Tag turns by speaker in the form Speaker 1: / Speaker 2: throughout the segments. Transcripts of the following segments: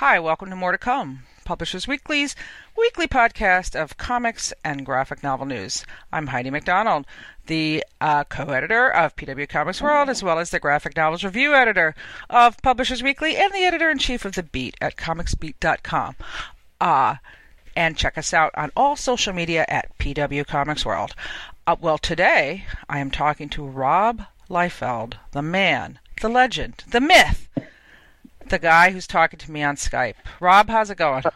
Speaker 1: Hi, welcome to More to Come, Publishers Weekly's weekly podcast of comics and graphic novel news. I'm Heidi McDonald, the uh, co-editor of PW Comics World, as well as the graphic novels review editor of Publishers Weekly and the editor-in-chief of The Beat at comicsbeat.com. Uh, and check us out on all social media at PW Comics World. Uh, well, today I am talking to Rob Liefeld, the man, the legend, the myth, the guy who's talking to me on Skype. Rob, how's it going?
Speaker 2: Uh,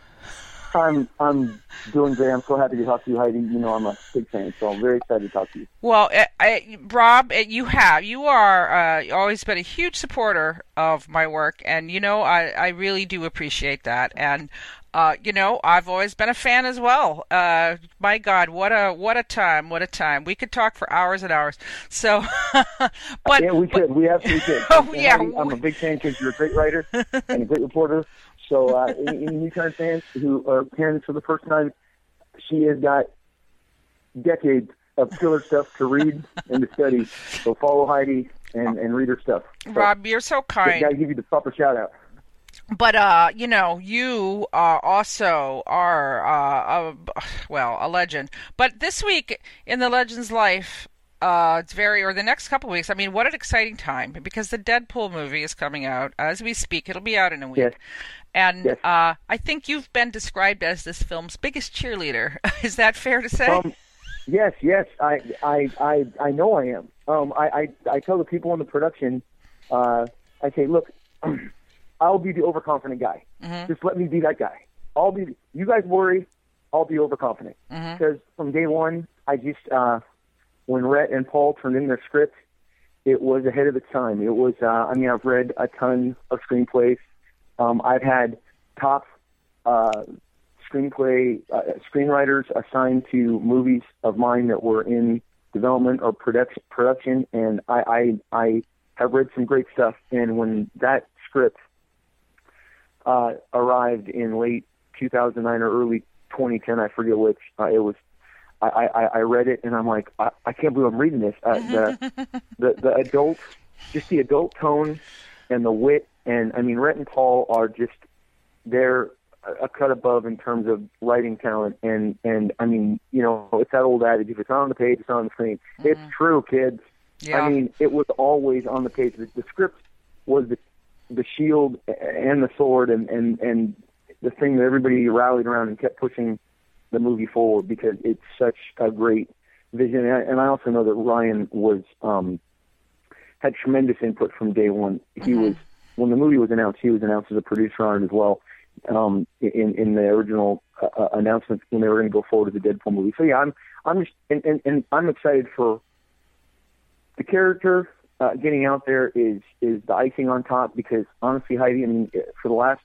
Speaker 2: I'm I'm doing great. I'm so happy to talk to you, Heidi. You know I'm a big fan, so I'm very excited to talk to you.
Speaker 1: Well, I, I, Rob, eh, you have you are uh, always been a huge supporter of my work, and you know I I really do appreciate that. And uh, you know, I've always been a fan as well. Uh, my God, what a what a time! What a time! We could talk for hours and hours. So, but
Speaker 2: yeah, we
Speaker 1: but,
Speaker 2: could. We absolutely could.
Speaker 1: Oh yeah,
Speaker 2: I'm a big fan because you're a great writer and a great reporter. So, uh, any, any newcomer fans who are hearing this for the first time, she has got decades of killer stuff to read and to study. So follow Heidi and, and read her stuff. So,
Speaker 1: Rob, you're so kind.
Speaker 2: Got to give you the proper shout out
Speaker 1: but uh, you know, you uh, also are uh, a, well a legend. But this week in the legend's life, uh, it's very or the next couple weeks. I mean, what an exciting time because the Deadpool movie is coming out as we speak. It'll be out in a week.
Speaker 2: Yes.
Speaker 1: And
Speaker 2: yes.
Speaker 1: uh, I think you've been described as this film's biggest cheerleader. is that fair to say?
Speaker 2: Um, yes, yes. I, I, I, I know I am. Um, I, I, I tell the people in the production, uh, I say, look. I'll be the overconfident guy. Mm-hmm. Just let me be that guy. I'll be. You guys worry. I'll be overconfident.
Speaker 1: Mm-hmm.
Speaker 2: Because from day one, I just uh, when Rhett and Paul turned in their script, it was ahead of its time. It was. Uh, I mean, I've read a ton of screenplays. Um, I've had top uh, screenplay uh, screenwriters assigned to movies of mine that were in development or production. Production, and I, I, I have read some great stuff. And when that script uh, arrived in late 2009 or early 2010. I forget which. Uh, it was. I, I, I read it and I'm like, I, I can't believe I'm reading this. Uh, the, the the adult, just the adult tone and the wit, and I mean, Rhett and Paul are just they're a cut above in terms of writing talent, and and I mean, you know, it's that old adage: if it's on the page, it's on the screen. Mm-hmm. It's true, kids.
Speaker 1: Yeah.
Speaker 2: I mean, it was always on the page. The, the script was the the shield and the sword and and and the thing that everybody rallied around and kept pushing the movie forward because it's such a great vision. And I, and I also know that Ryan was um, had tremendous input from day one. He
Speaker 1: mm-hmm.
Speaker 2: was when the movie was announced, he was announced as a producer on it as well. Um, in in the original uh, uh announcement when they were going to go forward with the Deadpool movie. So yeah, I'm I'm just and, and, and I'm excited for the character uh, getting out there is is the icing on top because honestly, Heidi, I mean, for the last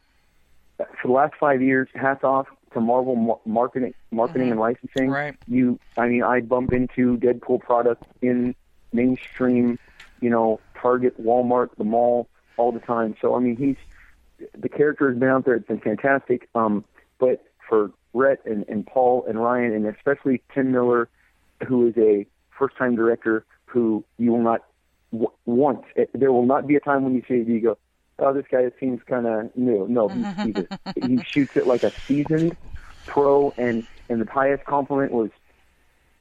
Speaker 2: for the last five years, hats off to Marvel marketing, marketing
Speaker 1: mm-hmm.
Speaker 2: and licensing.
Speaker 1: Right.
Speaker 2: You, I mean, I bump into Deadpool products in mainstream, you know, Target, Walmart, the mall all the time. So I mean, he's the character has been out there. It's been fantastic. Um, but for Rhett and, and Paul and Ryan and especially Tim Miller, who is a first-time director who you will not w- once. It, there will not be a time when you see it you go, oh, this guy seems kind of new. No, he, he, just, he shoots it like a seasoned pro, and and the highest compliment was,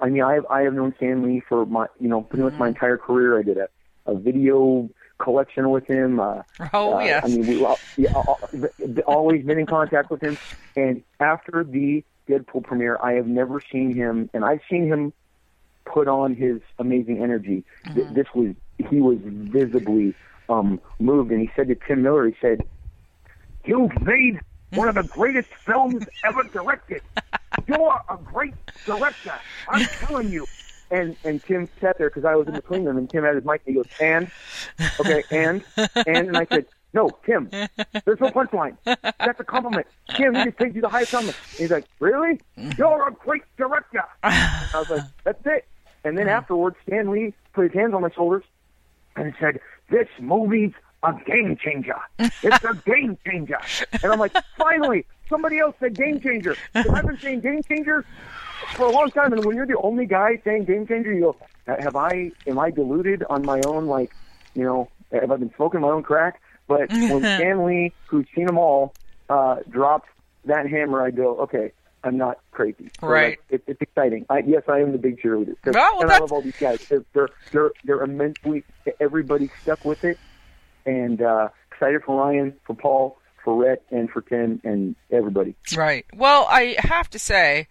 Speaker 2: I mean, I have I have known Stan Lee for my you know pretty much my entire career. I did a a video collection with him. Uh,
Speaker 1: oh
Speaker 2: uh,
Speaker 1: yes.
Speaker 2: I mean, we yeah, always been in contact with him. And after the Deadpool premiere, I have never seen him, and I've seen him put on his amazing energy.
Speaker 1: Mm-hmm.
Speaker 2: This was he was visibly um, moved, and he said to Tim Miller, he said, "You've made one of the greatest films ever directed. You're a great director. I'm telling you." And and Tim sat there because I was in between them, and Tim had his mic. And he goes, "And okay, and and," and I said. No, Tim, there's no punchline. That's a compliment. Tim, he just paid you the highest compliment. He's like, Really? You're a great director. I was like, That's it. And then afterwards, Stan Lee put his hands on my shoulders and said, "This movie's a game changer. It's a game changer." And I'm like, "Finally, somebody else said game changer." I've been saying game changer for a long time, and when you're the only guy saying game changer, you go, "Have I? Am I deluded on my own? Like, you know, have I been smoking my own crack?" But when Stan Lee, who's seen them all, uh, drops that hammer, I go, okay, I'm not crazy. So,
Speaker 1: Right.
Speaker 2: like, it, it's exciting. I, yes, I am the big cheerleader.
Speaker 1: Well, well,
Speaker 2: and I love all these guys. They're, they're they're they're immensely. Everybody's stuck with it, and uh, excited for Ryan, for Paul, for Rhett, and for Ken, and everybody.
Speaker 1: Right. Well, I have to say,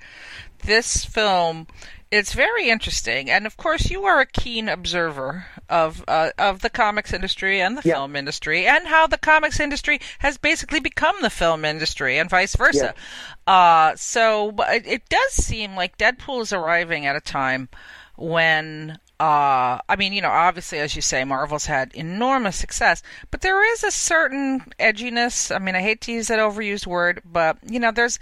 Speaker 1: this film it's very interesting, and of course, you are a keen observer of uh, of the comics industry and the
Speaker 2: Yeah.
Speaker 1: film industry, and how the comics industry has basically become the film industry, and vice versa. Uh, so it, it does seem like Deadpool is arriving at a time when. Uh, I mean, you know, obviously, as you say, Marvel's had enormous success, but there is a certain edginess. I mean, I hate to use that overused word, but you know, there's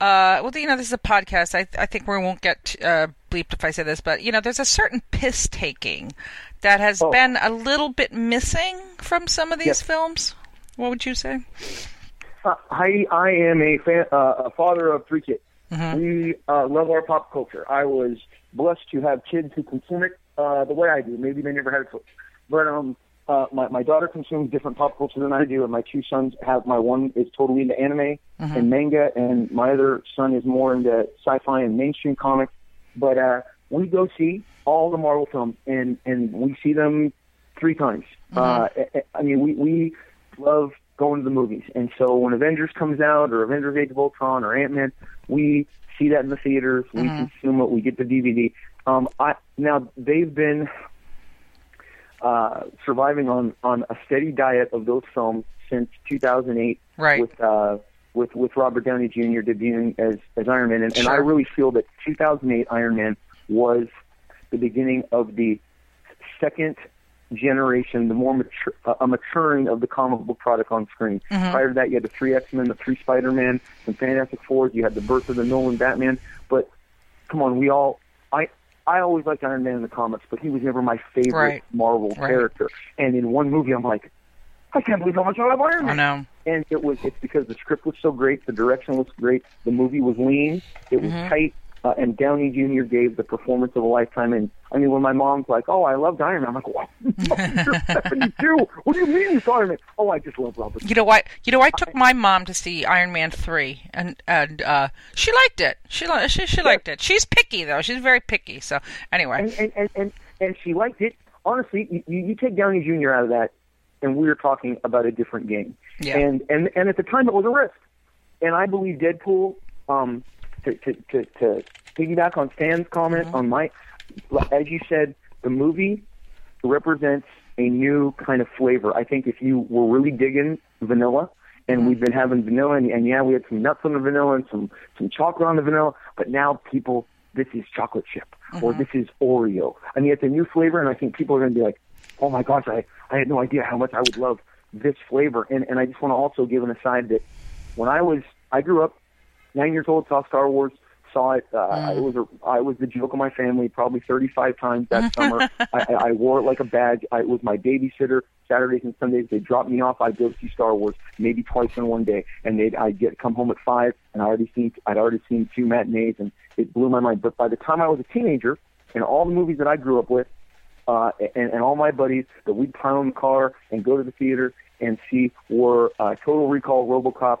Speaker 1: uh, well, you know, this is a podcast. I, I think we won't get uh, bleeped if I say this, but you know, there's a certain piss taking that has
Speaker 2: Oh.
Speaker 1: been a little bit missing from some of these
Speaker 2: Yes.
Speaker 1: films. What would you say?
Speaker 2: Uh, Heidi, I am a fan, uh, a father of three kids.
Speaker 1: Mhm.
Speaker 2: We uh, love our pop culture. I was blessed to have kids who consume it uh, the way I do. Maybe they never had a choice, but um, uh, my my daughter consumes different pop culture than I do, and my two sons have. My one is totally into anime and manga, and my other son is more into sci-fi and mainstream comics. But uh, we go see all the Marvel films, and and we see them three times. Uh, I- I mean, we we love going to the movies, and so when Avengers comes out, or Avengers: Age of Ultron, or Ant Man, we see that in the theaters. We consume it. We get the DVD. Um, I now they've been uh, surviving on on a steady diet of those films since 2008
Speaker 1: Right.
Speaker 2: with uh, with with Robert Downey Jr. debuting as as Iron Man, and, and I really feel that 2008 Iron Man was the beginning of the second generation, the more mature, uh, a maturing of the comic book product on screen. Prior to that, you had the three X Men, the three Spider Man, some Fantastic Fours. You had the birth of the Nolan Batman. But come on, we all I. I always liked Iron Man in the comics, but he was never my favorite
Speaker 1: Right.
Speaker 2: Marvel
Speaker 1: Right.
Speaker 2: character. And in one movie, I'm like, I can't believe how much I love Iron Man.
Speaker 1: I know.
Speaker 2: and it was it's because the script was so great, the direction was great, the movie was lean, it was tight, uh, and Downey Jr. gave the performance of a lifetime. And I mean, when my mom's like, "Oh, I love Iron Man," I'm like, "What? You're 72? What do you mean you saw Iron Man?" Oh, I just love Robert.
Speaker 1: You know what? You know, I took my mom to see Iron Man three, and and uh, she liked it. She li- she she liked it. She's picky though. She's very picky. So anyway,
Speaker 2: and and and and, and she liked it. Honestly, you, you take Downey Jr. out of that, and we were talking about a different game.
Speaker 1: Yeah.
Speaker 2: And and and at the time, it was a risk. And I believe Deadpool. Um, to to to, to piggyback on Stan's comment mm-hmm. on my, as you said, the movie represents a new kind of flavor. I think if you were really digging vanilla, and mm-hmm. we've been having vanilla, and, and yeah, we had some nuts on the vanilla and some some chocolate on the vanilla, but now people, this is chocolate chip or mm-hmm. this is Oreo. I mean, it's a new flavor, and I think people are going to be like, oh my gosh, I I had no idea how much I would love this flavor. And and I just want to also give an aside that when I was I grew up nine years old, saw Star Wars, saw it. Uh, It was a, I was the joke of my family probably 35 times that summer. I, I I wore it like a badge. I, it was my babysitter. Saturdays and Sundays, they dropped me off. I'd go see Star Wars maybe twice in one day, and they'd I'd get come home at five, and I already seen I'd already seen two matinees, and it blew my mind. But by the time I was a teenager, and all the movies that I grew up with, uh, and, and all my buddies that we'd pile in the car and go to the theater and see were uh, Total Recall, RoboCop.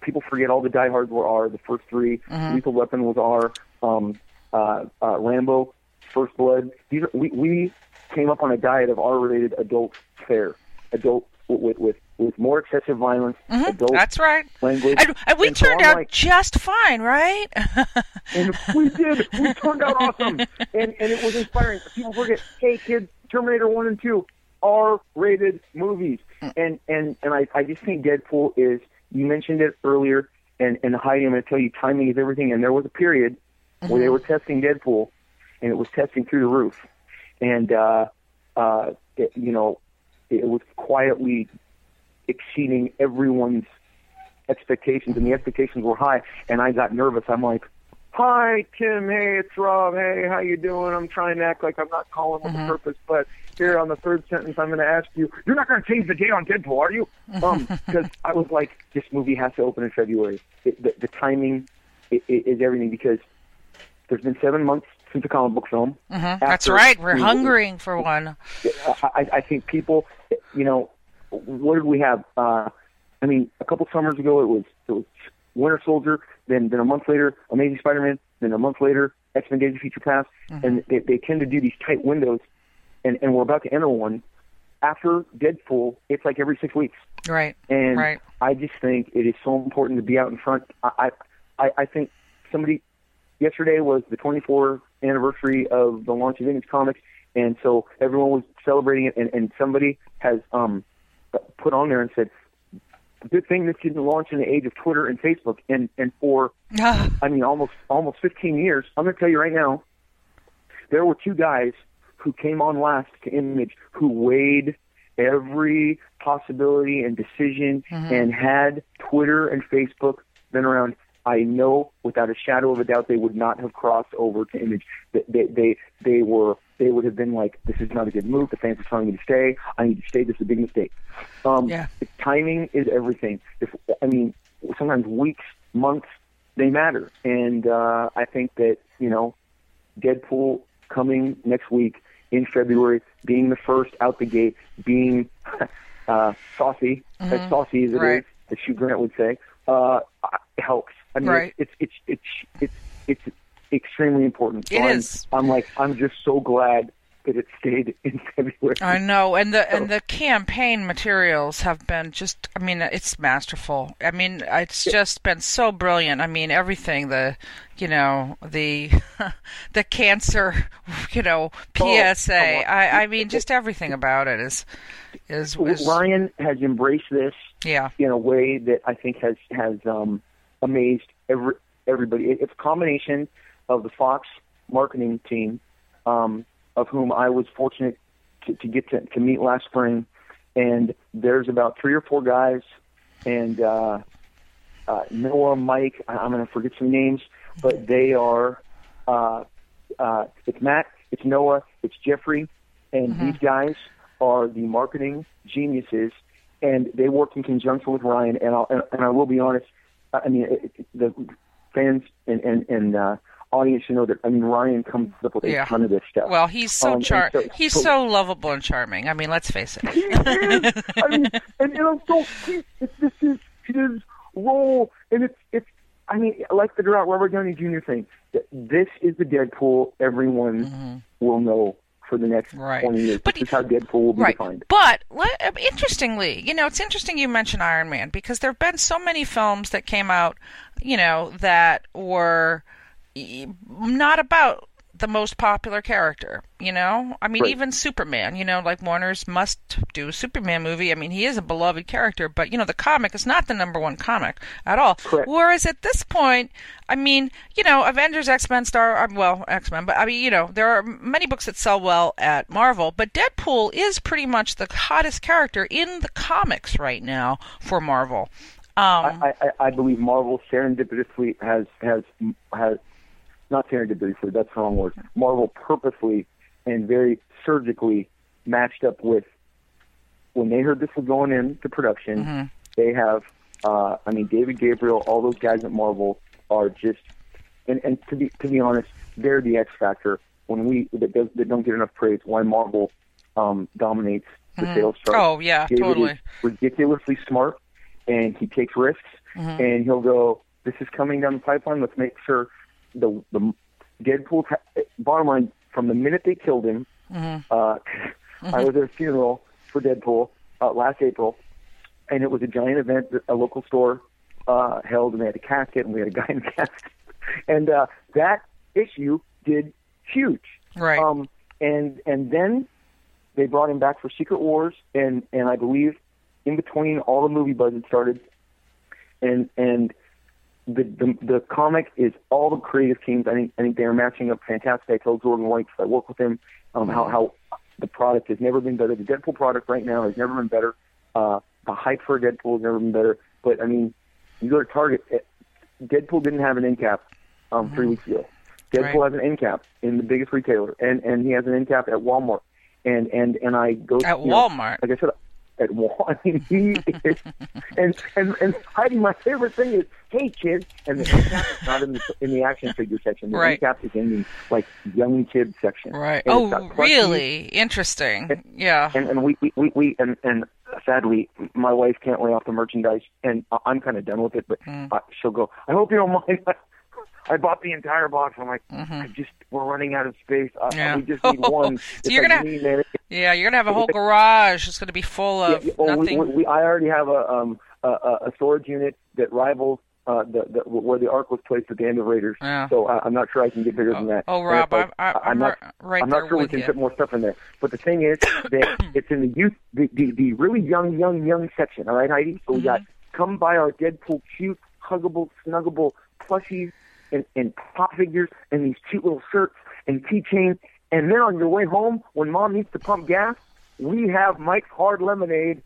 Speaker 2: People forget all the diehards were R. The first 3 Lethal Weapon was R. Um, uh, uh, Rambo, First Blood. These are, we we came up on a diet of R-rated adult fare, adult with with with more excessive violence,
Speaker 1: Mm-hmm. that's right.
Speaker 2: language.
Speaker 1: And, and we
Speaker 2: And
Speaker 1: turned
Speaker 2: I'm
Speaker 1: out
Speaker 2: like-
Speaker 1: just fine, right?
Speaker 2: and we did. We turned out awesome, and and it was inspiring. People forget, hey kids, Terminator One and Two, R-rated movies, and and and I I just think Deadpool is. You mentioned it earlier, and and Heidi, I'm going to tell you, timing is everything. And there was a period where they were testing Deadpool, and it was testing through the roof, and uh, uh, it, you know, it was quietly exceeding everyone's expectations, and the expectations were high. And I got nervous. I'm like, "Hi, Tim. Hey, it's Rob. Hey, how you doing? I'm trying to act like I'm not calling with a purpose, but here on the third sentence, I'm going to ask you, you're not going to change the date on Deadpool, are you? Um, because I was like, this movie has to open in February. It, the, the timing is everything because there's been seven months since a comic book film.
Speaker 1: That's right. We're hungering for one.
Speaker 2: I- I think people, you know, what did we have? Uh, I mean, a couple summers ago, it was it was Winter Soldier, then then a month later Amazing Spider-Man, then a month later X-Men Days of Future Past,
Speaker 1: Mm-hmm.
Speaker 2: and they, they tend to do these tight windows, and and we're about to enter one. After Deadpool, it's like every six weeks.
Speaker 1: Right.
Speaker 2: And
Speaker 1: Right.
Speaker 2: I just think it is so important to be out in front. I, I, I think somebody yesterday was the 24th anniversary of the launch of Image Comics, and so everyone was celebrating it. And, and somebody has um, put on there and said, "Good thing this didn't launch in the age of Twitter and Facebook." And and for
Speaker 1: Ah,
Speaker 2: I mean almost almost 15 years, I'm going to tell you right now, there were two guys who came on last to Image who weighed every possibility and decision and had Twitter and Facebook been around, I know without a shadow of a doubt they would not have crossed over to Image. They they they, they were they would have been like, this is not a good move. The fans are telling me to stay. I need to stay. This is a big mistake. Um,
Speaker 1: Yeah.
Speaker 2: Timing is everything. If I mean, sometimes weeks, months, they matter. And uh, I think that you know, Deadpool coming next week in February, being the first out the gate, being uh, saucy, as saucy as it is,
Speaker 1: Right.
Speaker 2: as Hugh Grant would say, uh, helps. I mean,
Speaker 1: Right.
Speaker 2: it's it's it's it's it's extremely important. So
Speaker 1: It
Speaker 2: I'm,
Speaker 1: is.
Speaker 2: I'm like, I'm just so glad that it stayed in February.
Speaker 1: I know, and the and the campaign materials have been just. I mean, it's masterful. I mean, it's just been so brilliant. I mean, everything the, you know, the, the cancer, you know, PSA.
Speaker 2: on.
Speaker 1: I I mean, just everything about it is, is, is
Speaker 2: Ryan has embraced this
Speaker 1: yeah,
Speaker 2: in a way that I think has has um, amazed every everybody. It's a combination of the Fox marketing team, um, of whom I was fortunate to, to get to, to meet last spring, and there's about three or four guys, and uh, uh, Noah, Mike, I, I'm going to forget some names, but they are. Uh, uh, it's Matt, it's Noah, it's Jeffrey, and these guys are the marketing geniuses, and they work in conjunction with Ryan. And, I'll, and, I will be honest, I mean, it, it, the fans and and, and uh, audience should know that. I mean, Ryan comes up with a ton of this stuff.
Speaker 1: Well, he's so
Speaker 2: Um,
Speaker 1: char.
Speaker 2: so-
Speaker 1: he's
Speaker 2: so-
Speaker 1: so lovable and charming. I mean, let's face it.
Speaker 2: he is. I mean, and, and I'm so he, it's, this is his role, and it's it's. I mean, like the Robert Downey Jr. thing. th- This is the Deadpool everyone will know for the next.
Speaker 1: Right.
Speaker 2: 20 years.
Speaker 1: But
Speaker 2: this is how Deadpool will be
Speaker 1: Right.
Speaker 2: defined.
Speaker 1: But le- uh, interestingly, you know, it's interesting you mentioned Iron Man because there have been so many films that came out, you know, that were not about the most popular character, you know? I mean,
Speaker 2: Right.
Speaker 1: even Superman, you know, like Warner's must do a Superman movie. I mean, he is a beloved character, but, you know, the comic is not the number one comic at all.
Speaker 2: Correct.
Speaker 1: Whereas at this point, I mean, you know, Avengers, X Men, Star, uh, well, X Men, but I mean, you know, there are many books that sell well at Marvel, but Deadpool is pretty much the hottest character in the comics right now for Marvel. Um,
Speaker 2: I, I, I believe Marvel serendipitously has has has not serendipitously. That's the wrong word. Marvel purposely and very surgically matched up with when they heard this was going into production.
Speaker 1: Mm-hmm.
Speaker 2: They have, uh, I mean, David Gabriel, all those guys at Marvel are just, and and to be to be honest, they're the X factor when we that, does, that don't get enough praise. Why Marvel um, dominates the sales chart.
Speaker 1: Oh, yeah,
Speaker 2: David
Speaker 1: totally.
Speaker 2: is ridiculously smart, and he takes risks,
Speaker 1: Mm-hmm.
Speaker 2: and he'll go. This is coming down the pipeline. Let's make sure the the Deadpool. ta- Bottom line, from the minute they killed him,
Speaker 1: Mm-hmm.
Speaker 2: uh, I was at a funeral for Deadpool uh, last April, and it was a giant event that a local store uh, held, and they had a casket, and we had a guy in the casket, and uh, that issue did huge.
Speaker 1: right.
Speaker 2: Um, and and then they brought him back for Secret Wars, and and I believe in between all the movie buzz had started, and and the, the the comic is all the creative teams. I think I think they are matching up fantastic. I told Jordan White 'cause I work with him um, how how the product has never been better. The Deadpool product right now has never been better. Uh, the hype for Deadpool has never been better. But I mean, you go to Target. eh, Deadpool didn't have an end cap um, three weeks ago. Deadpool
Speaker 1: Right.
Speaker 2: has an end cap in the biggest retailer, and and he has an end cap at Walmart. And and and I go
Speaker 1: At
Speaker 2: you know,
Speaker 1: Walmart.
Speaker 2: like I said, at Walmart. I he is, and and and Heidi, my favorite thing is, hey kids, and the end cap is not in the in the action figure section. The
Speaker 1: Right.
Speaker 2: end cap is in the like young kid section.
Speaker 1: Right.
Speaker 2: And
Speaker 1: Oh, really? Interesting. And, Yeah.
Speaker 2: And and we we we, we and and sadly, my wife can't lay off the merchandise, and I'm kind of done with it. But
Speaker 1: Mm.
Speaker 2: uh, she'll go. I hope you don't mind. I bought the entire box. I'm like,
Speaker 1: Mhm.
Speaker 2: I just we're running out of space. Uh,
Speaker 1: Yeah.
Speaker 2: We just need one.
Speaker 1: So you're gonna-. Yeah, you're gonna have a whole garage. It's gonna be full of
Speaker 2: yeah, well,
Speaker 1: nothing.
Speaker 2: we, we, I already have a um a, a storage unit that rivals uh the, the where the Ark was placed at the end of Raiders.
Speaker 1: Yeah.
Speaker 2: So I, I'm not sure I can get bigger than that.
Speaker 1: oh, Rob,
Speaker 2: it's like,
Speaker 1: I'm, I'm,
Speaker 2: I'm not
Speaker 1: ri- right
Speaker 2: I'm not sure we can
Speaker 1: you.
Speaker 2: fit more stuff in there. But the thing is that it's in the youth, the, the, the really young, young, young section. All right, Heidi. So we got
Speaker 1: Mm-hmm.
Speaker 2: come by our Deadpool cute, huggable, snuggable plushies and, and pop figures and these cute little shirts and keychains. And then on your way home, when mom needs to pump gas, we have Mike's Hard Lemonade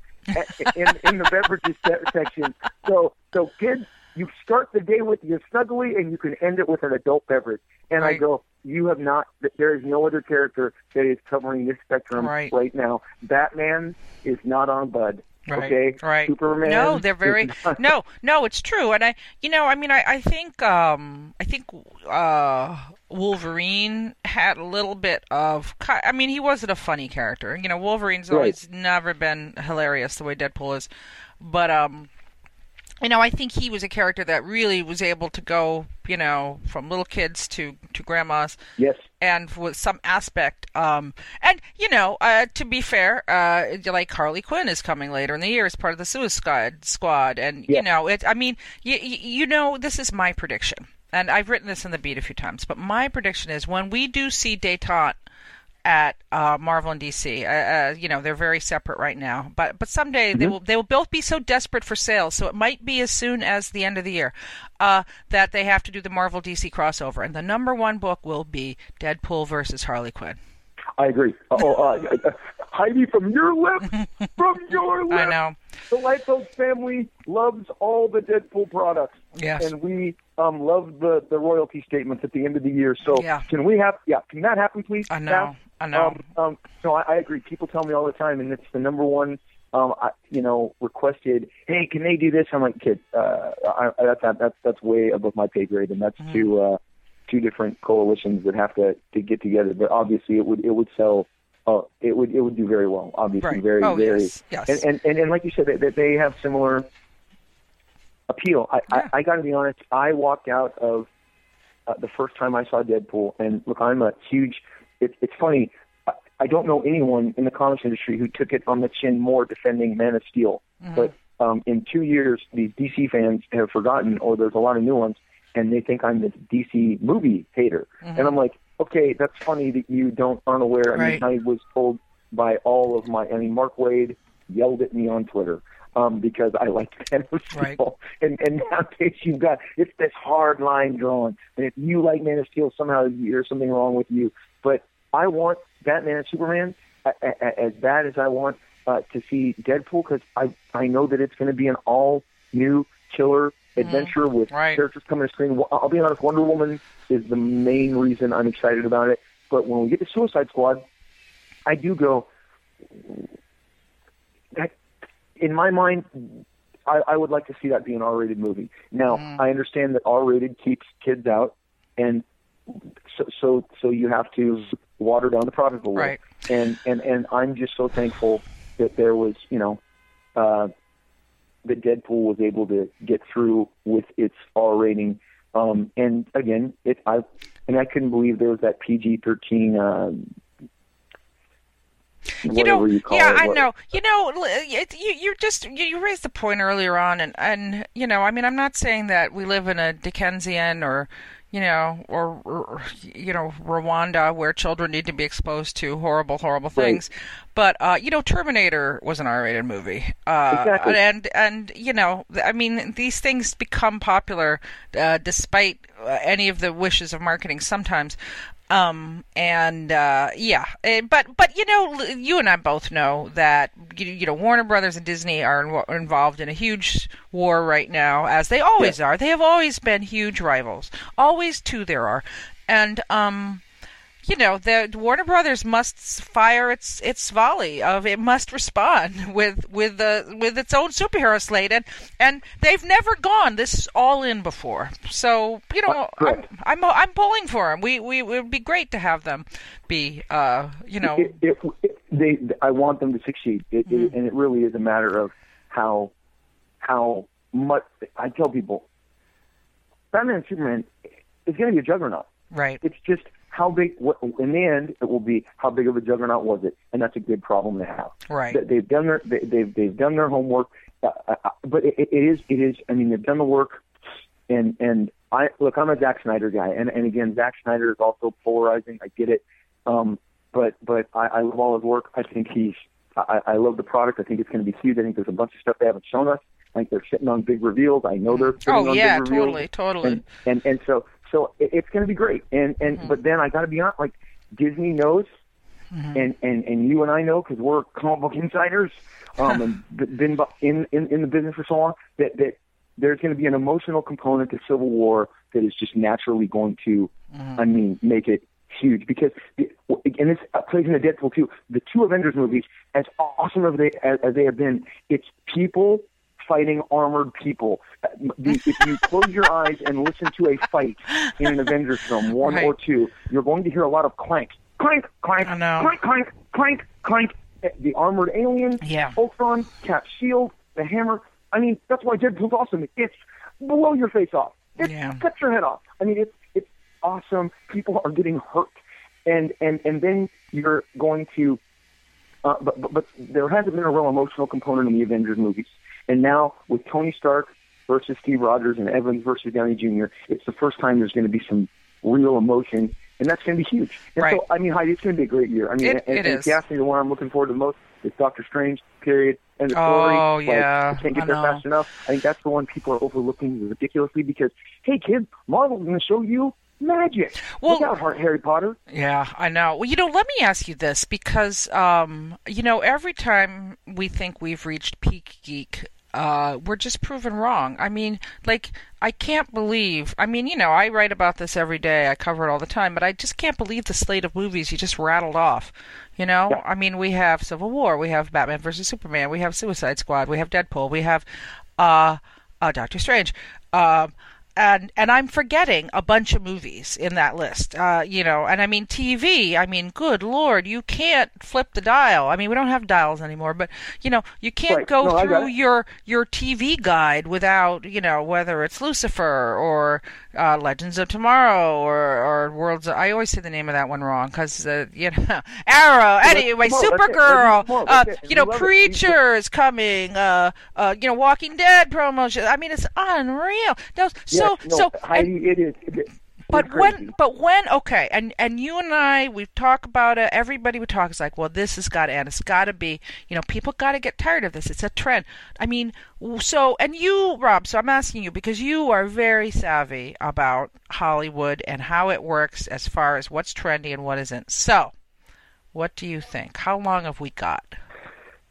Speaker 2: in in the beverages section. So so kids, you start the day with your snuggly and you can end it with an adult beverage. And I go, you have not. There is no other character that is covering this spectrum
Speaker 1: Right.
Speaker 2: now. Batman is not on Bud.
Speaker 1: Right,
Speaker 2: Okay,
Speaker 1: right.
Speaker 2: Superman.
Speaker 1: No, they're very no, no. It's true, and I, you know, I mean, I, I think, um, I think, uh, Wolverine had a little bit of. I mean, he wasn't a funny character. You know, Wolverine's
Speaker 2: Right.
Speaker 1: always never been hilarious the way Deadpool is, but um, you know, I think he was a character that really was able to go, you know, from little kids to to grandmas
Speaker 2: Yes.
Speaker 1: and with some aspect um and you know uh to be fair uh like harley quinn is coming later in the year as part of the suicide squad and
Speaker 2: Yeah.
Speaker 1: you know it i mean you, you know this is my prediction and i've written this in the beat a few times but my prediction is when we do see detente at uh, Marvel and DC. Uh, uh, you know, they're very separate right now, but but someday they will they will both be so desperate for sales. So it might be as soon as the end of the year uh, that they have to do the Marvel DC crossover, and the number one book will be Deadpool versus Harley Quinn.
Speaker 2: I agree. Oh, uh, uh, Heidi, from your lips, from your lips.
Speaker 1: I know.
Speaker 2: The Liefeld family loves all the Deadpool products.
Speaker 1: Yes.
Speaker 2: And we um, love the, the royalty statements at the end of the year. So
Speaker 1: Yeah.
Speaker 2: can we have, yeah, can that happen, please?
Speaker 1: I know.
Speaker 2: Now?
Speaker 1: I know.
Speaker 2: Um, um, no, I, I agree. People tell me all the time, and it's the number one, um, I, you know, requested. Hey, can they do this? I'm like, kid, uh, I, that's that, that's that's way above my pay grade, and that's
Speaker 1: Mm-hmm.
Speaker 2: two uh, two different coalitions that have to to get together. But obviously, it would it would sell. Uh, it would it would do very well. Obviously,
Speaker 1: Right.
Speaker 2: very
Speaker 1: Oh,
Speaker 2: very.
Speaker 1: yes. Yes.
Speaker 2: And, and and and like you said, that, that they have similar appeal. I
Speaker 1: Yeah.
Speaker 2: I, I got to be honest. I walked out of uh, the first time I saw Deadpool, and look, I'm a huge. It, it's funny. I, I don't know anyone in the comics industry who took it on the chin more defending Man of Steel. But um, in two years, these DC fans have forgotten, or there's a lot of new ones, and they think I'm this DC movie hater. And I'm like, okay, that's funny that you don't aren't aware. I
Speaker 1: Right.
Speaker 2: mean, I was told by all of my. I mean, Mark Waid yelled at me on Twitter um, because I like Man of Steel. And and nowadays you've got it's this hard line drawn. And if you like Man of Steel, somehow there's something wrong with you. But I want Batman and Superman a, a, as bad as I want uh, to see Deadpool because I I know that it's going to be an all new killer adventure with
Speaker 1: Right.
Speaker 2: characters coming to screen. I'll be honest, Wonder Woman is the main reason I'm excited about it. But when we get to Suicide Squad, I do go. That, in my mind, I, I would like to see that be an R-rated movie. Now, I understand that R-rated keeps kids out, and so so so you have to water down the product a little.
Speaker 1: Right.
Speaker 2: And and and I'm just so thankful that there was, you know, uh, that Deadpool was able to get through with its R rating. Um, and again, it I and I couldn't believe there was that PG-13. Um,
Speaker 1: you know,
Speaker 2: you
Speaker 1: yeah,
Speaker 2: it,
Speaker 1: I
Speaker 2: what-
Speaker 1: know. You know, it, you you just you, you raised the point earlier on, and and you know, I mean, I'm not saying that we live in a Dickensian or you know, or, or you know, Rwanda where children need to be exposed to horrible, horrible things. But uh, you know, Terminator was an R-rated movie, uh,
Speaker 2: Exactly.
Speaker 1: and and you know, I mean, these things become popular uh, despite uh, any of the wishes of marketing sometimes. Um and uh yeah, eh, but but you know, l- you and I both know that you, know Warner Brothers and Disney are invo- involved in a huge war right now, as they always are. They have always been huge rivals. Always two there are, and um you know the Warner Brothers must fire its its volley of it must respond with with the with its own superhero slate and and they've never gone this all in before so you know
Speaker 2: Uh,
Speaker 1: I'm. I'm I'm pulling for them we we it would be great to have them be uh you know
Speaker 2: It, it, it, they I want them to succeed, it, it, and it really is a matter of how how much I tell people. Batman and Superman is going to be a juggernaut.
Speaker 1: Right.
Speaker 2: It's just how big. What, in the end, it will be how big of a juggernaut was it, and that's a good problem to have.
Speaker 1: Right.
Speaker 2: They- They've done their they, they've they've done their homework, uh, uh, uh, but it, it is it is. I mean, they've done the work, and and I look. I'm a Zack Snyder guy, and and again, Zack Snyder is also polarizing. I get it, um, but but I, I love all his work. I think he's. I, I love the product. I think it's going to be huge. I think there's a bunch of stuff they haven't shown us. I think they're sitting on big reveals. I know they're sitting
Speaker 1: Oh
Speaker 2: on
Speaker 1: yeah,
Speaker 2: big reveals
Speaker 1: totally, totally.
Speaker 2: and and and so so it, it's going to be great. And and
Speaker 1: Mm-hmm.
Speaker 2: but then I got to be honest, like Disney knows,
Speaker 1: Mm-hmm.
Speaker 2: and and and you and I know because we're comic book insiders, um, and been in, in in the business for so long that that there's going to be an emotional component to Civil War that is just naturally going to,
Speaker 1: Mm-hmm.
Speaker 2: I mean, make it huge because and this plays into Deadpool too. The two Avengers movies, as awesome as they as, as they have been, it's people fighting armored people. If you close your eyes and listen to a fight in an Avengers film, one
Speaker 1: Right.
Speaker 2: or two, you're going to hear a lot of clank, clank, clank, clank, clank, clank, clank. The armored alien,
Speaker 1: Yeah.
Speaker 2: Ultron, Cap Shield, the hammer. I mean, that's why Deadpool's awesome. It's blow your face off. It
Speaker 1: Yeah.
Speaker 2: cuts your head off. I mean, it's it's awesome. People are getting hurt, and and and then you're going to. Uh, but, but but there hasn't been a real emotional component in the Avengers movies, and now with Tony Stark versus Steve Rogers and Evans versus Downey Jr., it's the first time there's going to be some real emotion, and that's going to be huge. And
Speaker 1: Right.
Speaker 2: so, I mean, Heidi, it's going to be a great year. I mean,
Speaker 1: It-
Speaker 2: and,
Speaker 1: it
Speaker 2: and if you ask me the one I'm looking forward to most is Doctor Strange. Period. And the story.
Speaker 1: Oh,
Speaker 2: like,
Speaker 1: yeah,
Speaker 2: I can't
Speaker 1: I
Speaker 2: get there
Speaker 1: know.
Speaker 2: fast enough. I think that's the one people are overlooking ridiculously because, hey, kids, Marvel's going to show you magic.
Speaker 1: Well-
Speaker 2: Look out, Harry Potter.
Speaker 1: Yeah, I know. Well, you know, let me ask you this because, um, you know, every time we think we've reached peak geek, uh, we're just proven wrong. I mean, like, I can't believe. I mean, you know, I write about this every day. I cover it all the time, but I just can't believe the slate of movies you just rattled off. You know,
Speaker 2: Yeah.
Speaker 1: I mean, we have Civil War, we have Batman versus Superman, we have Suicide Squad, we have Deadpool, we have uh, uh, Doctor Strange. Um, and and I'm forgetting a bunch of movies in that list. Uh, you know, and I mean TV. I mean, good lord, you can't flip the dial. I mean, we don't have dials anymore, but you know, you can't
Speaker 2: Right.
Speaker 1: go
Speaker 2: No,
Speaker 1: through your your TV guide without you know whether it's Lucifer or uh, Legends of Tomorrow or or Worlds. I always say the name of that one wrong because uh, you know Arrow. Anyway. Supergirl. Uh, you know. Preacher is coming. Uh, uh, you know, Walking Dead promotion. I mean, it's unreal. No, so
Speaker 2: Yes, no,
Speaker 1: so
Speaker 2: Heidi, it is. It,
Speaker 1: but when but when okay and and you and i we talk about it everybody we talk is like well this has got to end it's got to be you know people got to get tired of this it's a trend. I mean so and you rob so i'm asking you because you are very savvy about hollywood and how it works as far as what's trendy and what isn't. So what do you think? How long have we got?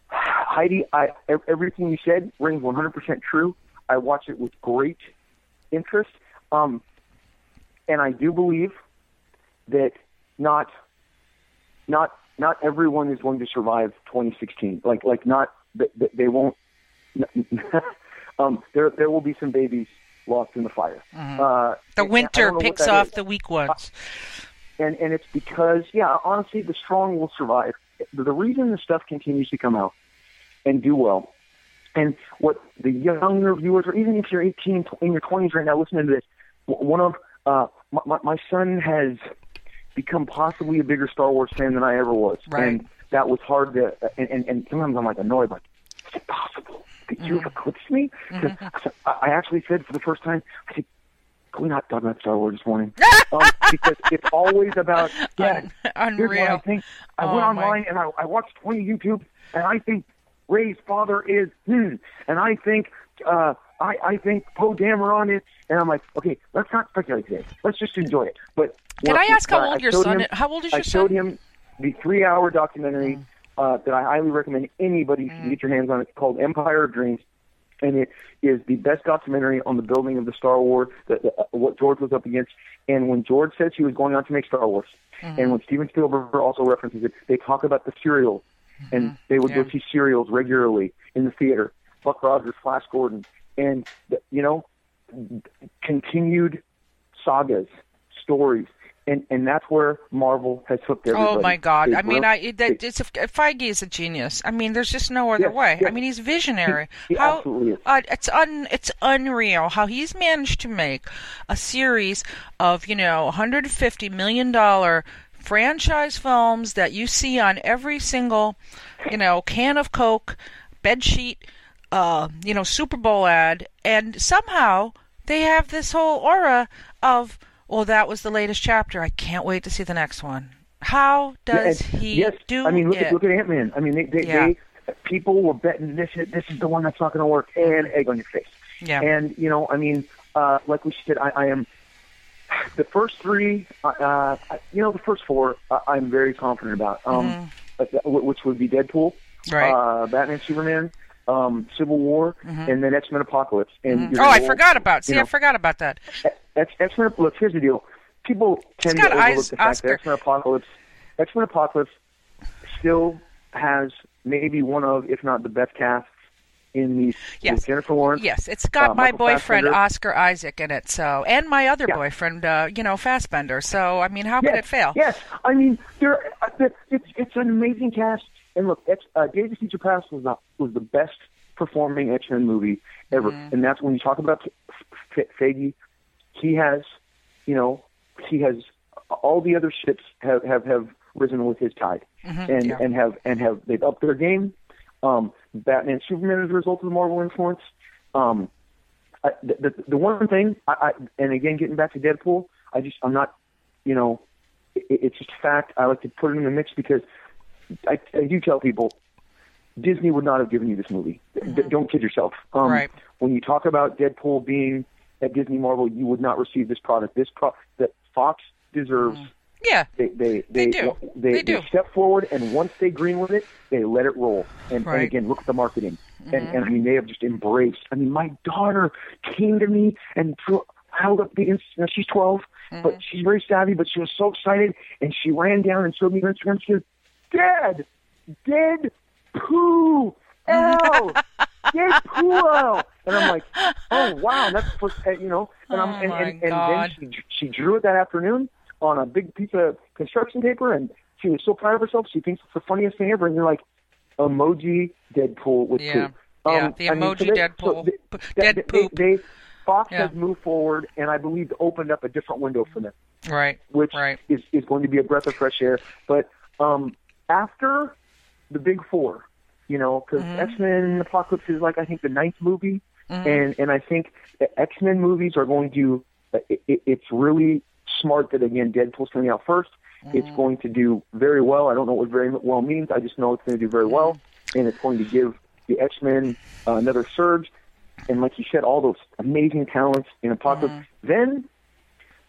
Speaker 2: Heidi, I, everything you said rings 100% true. I watch it with great interest. Um, and I do believe that not not not everyone is going to survive 2016. Like like not th- th- they won't. um, there there will be some babies lost in the fire. Uh,
Speaker 1: Mm-hmm. the winter
Speaker 2: don't know what
Speaker 1: picks off
Speaker 2: is.
Speaker 1: the weak ones
Speaker 2: and and it's because yeah, honestly, the strong will survive. The, the reason the stuff continues to come out and do well, and what the younger viewers, or even if you're 18 in your 20s right now, listening to this, one of uh, my, my, my son has become possibly a bigger Star Wars fan than I ever was,
Speaker 1: Right.
Speaker 2: and that was hard to. And, and, and sometimes I'm like annoyed, like, is it possible that you have eclipsed me? 'Cause I I actually said for the first time, I said, can we not talk about Star Wars this morning? um, because it's always about yeah. Here's what I think. I
Speaker 1: Oh,
Speaker 2: went
Speaker 1: my-
Speaker 2: online and I, I watched 20 YouTube, and I think Rey's father is hmm, and I think uh, I I think Poe Dameron is, and I'm like, okay, let's not speculate today. Let's just enjoy it. But
Speaker 1: Can I ask how old your son
Speaker 2: him-
Speaker 1: is? How old is your son?
Speaker 2: I showed him the three-hour documentary uh, that I highly recommend anybody
Speaker 1: Mm.
Speaker 2: get your hands on. It's called Empire of Dreams, and it is the best documentary on the building of the Star Wars, the, the, uh, what George was up against. And when George says he was going on to make Star Wars,
Speaker 1: Mm-hmm.
Speaker 2: and when Steven Spielberg also references it, they talk about the serials, and they would
Speaker 1: Mm-hmm. Yeah.
Speaker 2: go see serials regularly in the theater. Buck Rogers, Flash Gordon, and you know, continued sagas, stories, and and that's where Marvel has hooked everybody.
Speaker 1: Oh my God!
Speaker 2: They
Speaker 1: I mean, I that, it's a, Feige is a genius. I mean, there's just no other
Speaker 2: Yes,
Speaker 1: way. I mean, he's visionary.
Speaker 2: He- he
Speaker 1: how
Speaker 2: absolutely is.
Speaker 1: Uh, it's un it's unreal how he's managed to make a series of you know 150 million dollar franchise films that you see on every single you know can of Coke, bed sheet, uh, you know Super Bowl ad, and somehow they have this whole aura of well, that was the latest chapter. I can't wait to see the next one. How
Speaker 2: Yeah,
Speaker 1: does
Speaker 2: and-
Speaker 1: he
Speaker 2: yes,
Speaker 1: do
Speaker 2: I mean, look
Speaker 1: it?
Speaker 2: at look at Ant Man. I mean, they, they,
Speaker 1: Yeah.
Speaker 2: they people were betting this is this is the one that's not going to work, and egg on your face.
Speaker 1: yeah.
Speaker 2: And you know, I mean, uh, like we said, I, I am the first three. Uh, uh, you know, the first four, uh, I'm very confident about. Um, uh, wh- which would be Deadpool,
Speaker 1: Mm-hmm. right.
Speaker 2: uh, Batman, Superman, um, Civil War, and then X Men Apocalypse. And you're
Speaker 1: oh, I forgot about. See,
Speaker 2: you know,
Speaker 1: I forgot about that.
Speaker 2: X Men. Look, here's the deal. People tend to overlook
Speaker 1: eyes-
Speaker 2: the fact
Speaker 1: Oscar.
Speaker 2: that X Men Apocalypse, X Men Apocalypse, still has maybe one of, if not the best casts in these.
Speaker 1: Yes.
Speaker 2: Jennifer Lawrence.
Speaker 1: Yes, it's got
Speaker 2: uh,
Speaker 1: my
Speaker 2: Michael
Speaker 1: boyfriend
Speaker 2: Fassbender.
Speaker 1: Oscar Isaac in it. So, and my other
Speaker 2: Yeah.
Speaker 1: boyfriend, uh, you know, Fassbender. So, I mean, how could it fail?
Speaker 2: Yes, I mean, there. It's it's an amazing cast. And look, X, uh, Days of Future Past was the was the best performing X Men movie ever.
Speaker 1: Mm-hmm.
Speaker 2: And that's when you talk about F- F- Feige, he has, you know, he has all the other ships have have, have risen with his tide, and
Speaker 1: Mm-hmm. yeah.
Speaker 2: and have and have they've upped their game. Um, Batman, Superman, as a result of the Marvel influence. Um, I, the, the the one thing, I, I and again getting back to Deadpool, I just I'm not, you know, it, it's just a fact. I like to put it in the mix because I, I do tell people Disney would not have given you this movie. D- mm-hmm. don't kid yourself. Um,
Speaker 1: Right.
Speaker 2: When you talk about Deadpool being at Disney Marvel, you would not receive this product. This pro that Fox deserves. Mm.
Speaker 1: Yeah.
Speaker 2: They they
Speaker 1: They
Speaker 2: they
Speaker 1: do.
Speaker 2: They,
Speaker 1: They do.
Speaker 2: step forward, and once they greenlit it, they let it roll. And,
Speaker 1: Right.
Speaker 2: and again, look at the marketing. And, mm-hmm. and I mean, they have just embraced. I mean, my daughter came to me and threw, held up the. know, She's 12, but mm-hmm. she's very savvy. But she was so excited, and she ran down and showed me her Instagram. She goes, "Dad, dead poo." L, dead poo. And I'm like, oh wow, that's the uh, you know. And I'm
Speaker 1: Oh,
Speaker 2: and, and, and then she she drew it that afternoon on a big piece of construction paper, and she was so proud of herself. She thinks it's the funniest thing ever. And you're like, emoji Deadpool with
Speaker 1: Yeah.
Speaker 2: poop.
Speaker 1: Yeah,
Speaker 2: Um,
Speaker 1: the
Speaker 2: I mean,
Speaker 1: emoji
Speaker 2: so they-
Speaker 1: Deadpool.
Speaker 2: so they-
Speaker 1: dead
Speaker 2: they-
Speaker 1: poop.
Speaker 2: They, Fox
Speaker 1: Yeah.
Speaker 2: has moved forward, and I believe opened up a different window for them,
Speaker 1: Right.
Speaker 2: which
Speaker 1: Right.
Speaker 2: is is going to be a breath of fresh air. But um, after the big four, you know, because
Speaker 1: Mm-hmm.
Speaker 2: X Men Apocalypse is like I think the ninth movie, and and I think the X Men movies are going to. It, it, it's really smart that again Deadpool's coming out 1st It's
Speaker 1: Mm-hmm.
Speaker 2: going to do very well. I don't know what very well means. I just know it's going to do very well,
Speaker 1: Mm-hmm.
Speaker 2: and it's going to give the X Men uh, another surge. And like you said, all those amazing talents in Apocalypse.
Speaker 1: Mm-hmm.
Speaker 2: Then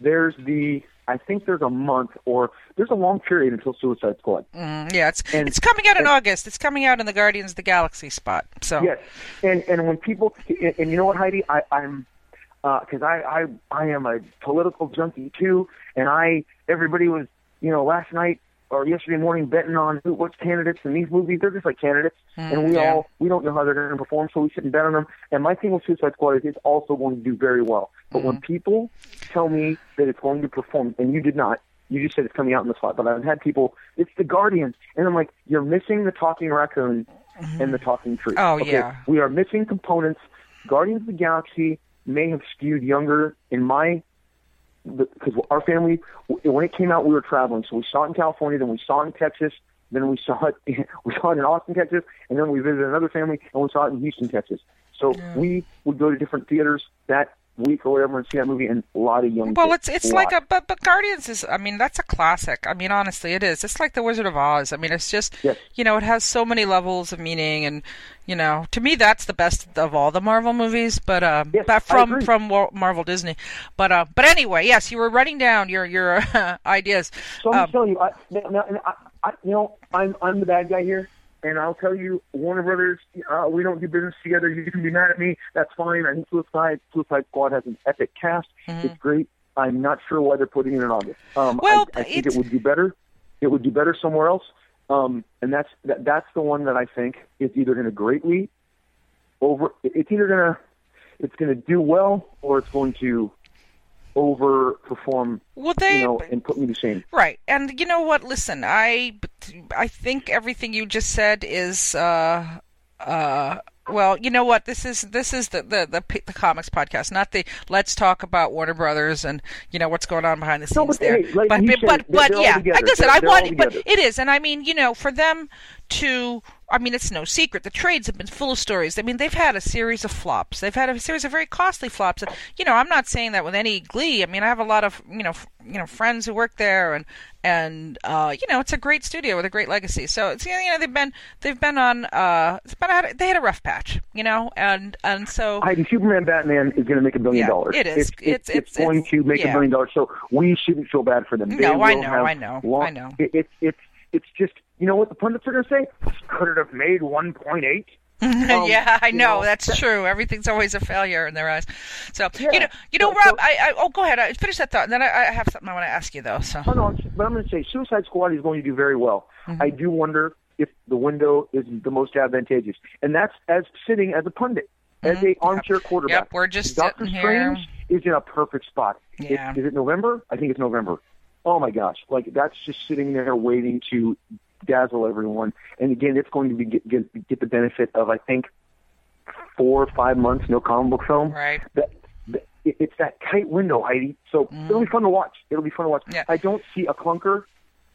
Speaker 2: there's the I think there's a month or there's a long period until Suicide Squad.
Speaker 1: Mm, yeah, it's
Speaker 2: And-
Speaker 1: it's coming out in
Speaker 2: and-
Speaker 1: August. It's coming out in the Guardians of the Galaxy spot. So
Speaker 2: Yes, and and when people and, and you know what, Heidi, I, I'm because I, I I am a political junkie too, and I everybody was you know last night or yesterday morning betting on who what's candidates in these movies. They're just like candidates, and we
Speaker 1: Mm, yeah.
Speaker 2: all we don't know how they're going to perform, so we and bet on them. And my thing with Suicide Squad is it's also going to do very well. But when
Speaker 1: Mm-hmm.
Speaker 2: people tell me that it's going to perform, and you did not. You just said it's coming out in the slot, but I've had people. It's the Guardians, and I'm like, you're missing the talking raccoon and the talking tree.
Speaker 1: Oh,
Speaker 2: Okay,
Speaker 1: yeah.
Speaker 2: we are missing components. Guardians of the Galaxy may have skewed younger in my because our family when it came out we were traveling, so we saw it in California, then we saw it in Texas, then we saw it we saw it in Austin, Texas, and then we visited another family and we saw it in Houston, Texas. So we would go to different theaters that week or whatever and see that movie, and a lot of young.
Speaker 1: Well,
Speaker 2: kids.
Speaker 1: it's it's
Speaker 2: lot.
Speaker 1: like a but but Guardians is I mean that's a classic. I mean honestly it is. It's like the Wizard of Oz. I mean it's just
Speaker 2: Yes.
Speaker 1: you know it has so many levels of meaning and you know to me that's the best of all the Marvel movies. But uh,
Speaker 2: Yes,
Speaker 1: but from from Marvel Disney. But uh, but anyway, yes, you were writing down your your ideas.
Speaker 2: So I'm
Speaker 1: Um,
Speaker 2: telling you, I, now, now, I, I, you know, I'm I'm the bad guy here, and I'll tell you, Warner Brothers, uh, we don't do business together. You can be mad at me. That's fine. I think Suicide Suicide Squad has an epic cast. It's great. I'm not sure why they're putting it in August. Um,
Speaker 1: Well,
Speaker 2: I, I think it would do better. It would do better somewhere else. Um, and that's that, that's the one that I think is either going to greatly over. It's either going to it's going to do well or it's going to overperform,
Speaker 1: well, they,
Speaker 2: you know, and put me to shame.
Speaker 1: Right, and you know what? Listen, I I think everything you just said is. Uh, uh, well, you know what? This is this is the, the the the comics podcast, not the let's talk about Warner Brothers and you know what's going on behind the scenes
Speaker 2: no, but,
Speaker 1: there.
Speaker 2: Hey, like
Speaker 1: but but
Speaker 2: said,
Speaker 1: but, but yeah. I listen.
Speaker 2: They're,
Speaker 1: I want, but it is, and I mean, you know, for them to. I mean, it's no secret. The trades have been full of stories. I mean, they've had a series of flops. They've had a series of very costly flops. And, you know, I'm not saying that with any glee. I mean, I have a lot of you know, f- you know, friends who work there, and and uh, you know, it's a great studio with a great legacy. So it's you know, they've been they've been on. Uh, it's been a, they had a rough patch, you know, and and so.
Speaker 2: I think Superman Batman is going to make a billion
Speaker 1: Yeah,
Speaker 2: dollars.
Speaker 1: it is.
Speaker 2: It's, it's,
Speaker 1: It's- it's-
Speaker 2: going
Speaker 1: it's-
Speaker 2: to make
Speaker 1: yeah.
Speaker 2: a billion dollars. So we shouldn't feel bad for them. They
Speaker 1: No, I know, I know,
Speaker 2: long-
Speaker 1: I know.
Speaker 2: It, it's it's it's just you know what the pundits are going to say. Could it have made 1.8? Um,
Speaker 1: yeah, I know,
Speaker 2: know,
Speaker 1: that's true. Everything's always a failure in their eyes. So
Speaker 2: Yeah.
Speaker 1: you know, you know,
Speaker 2: So-
Speaker 1: Rob.
Speaker 2: so-
Speaker 1: I, I oh, go ahead. I, finish that thought, and then I, I have something I want to ask you though. So
Speaker 2: Oh no, but I'm going to say Suicide Squad is going to do very well.
Speaker 1: Mm-hmm.
Speaker 2: I do wonder if the window is the most advantageous, and that's as sitting as a pundit, as a armchair quarterback.
Speaker 1: Mm-hmm. Yep, we're just
Speaker 2: Doctor
Speaker 1: sitting here.
Speaker 2: Strange is in a perfect spot.
Speaker 1: Yeah.
Speaker 2: is it November? I think it's November. Oh my gosh, like that's just sitting there waiting to dazzle everyone. And again, it's going to be get get, get the benefit of I think four or five months no comic book film.
Speaker 1: right.
Speaker 2: That, that it- it's that tight window, Heidi. So it'll be fun to watch. It'll be fun to watch.
Speaker 1: Mm. Yeah.
Speaker 2: I don't see a clunker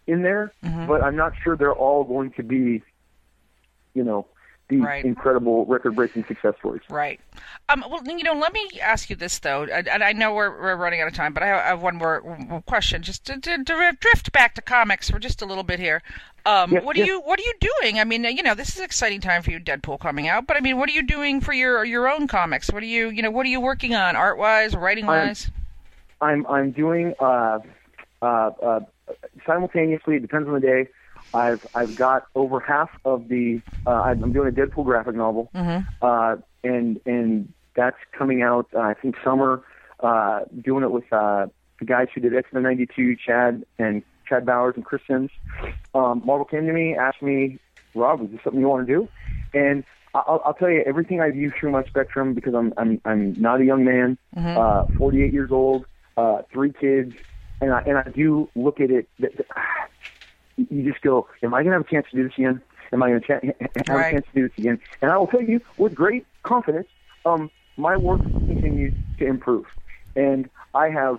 Speaker 2: in there,
Speaker 1: Mm-hmm.
Speaker 2: but I'm not sure they're all going to be, you know, these
Speaker 1: Right.
Speaker 2: incredible record-breaking success stories.
Speaker 1: Right. Um, well, you know, let me ask you this though, and, I know we're, we're running out of time, but I have, I have one more question, just to, to, to drift back to comics for just a little bit here. Um,
Speaker 2: Yes,
Speaker 1: what are
Speaker 2: yes.
Speaker 1: you What are you doing? I mean, you know, this is an exciting time for you, Deadpool coming out. But I mean, what are you doing for your your own comics? What are you you know What are you working on, art wise, writing wise?
Speaker 2: I'm I'm doing uh, uh, uh, simultaneously. It depends on the day. I've I've got over half of the. Uh, I'm doing a Deadpool graphic novel, uh, and and that's coming out. Uh, I think summer. Uh, doing it with uh, the guys who did X Men '92, Chad and Chad Bowers and Chris Sims. Um, Marvel came to me, asked me, Rob, is this something you want to do? And I'll, I'll tell you everything I view through my spectrum because I'm I'm I'm not a young man, uh, 48 years old, uh, three kids, and I and I do look at it. That, that, you just go, am I going to have a chance to do this again? Am I going to have
Speaker 1: Right.
Speaker 2: a chance to do this again? And I will tell you with great confidence, um, my work continues to improve, and I have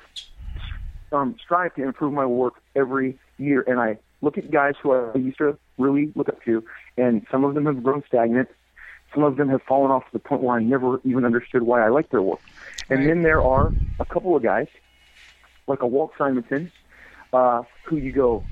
Speaker 2: um, strive to improve my work every year. And I look at guys who I used to really look up to, and some of them have grown stagnant. Some of them have fallen off to the point where I never even understood why I liked their work. And
Speaker 1: Right.
Speaker 2: then there are a couple of guys, like a Walt Simonson, uh, who you go,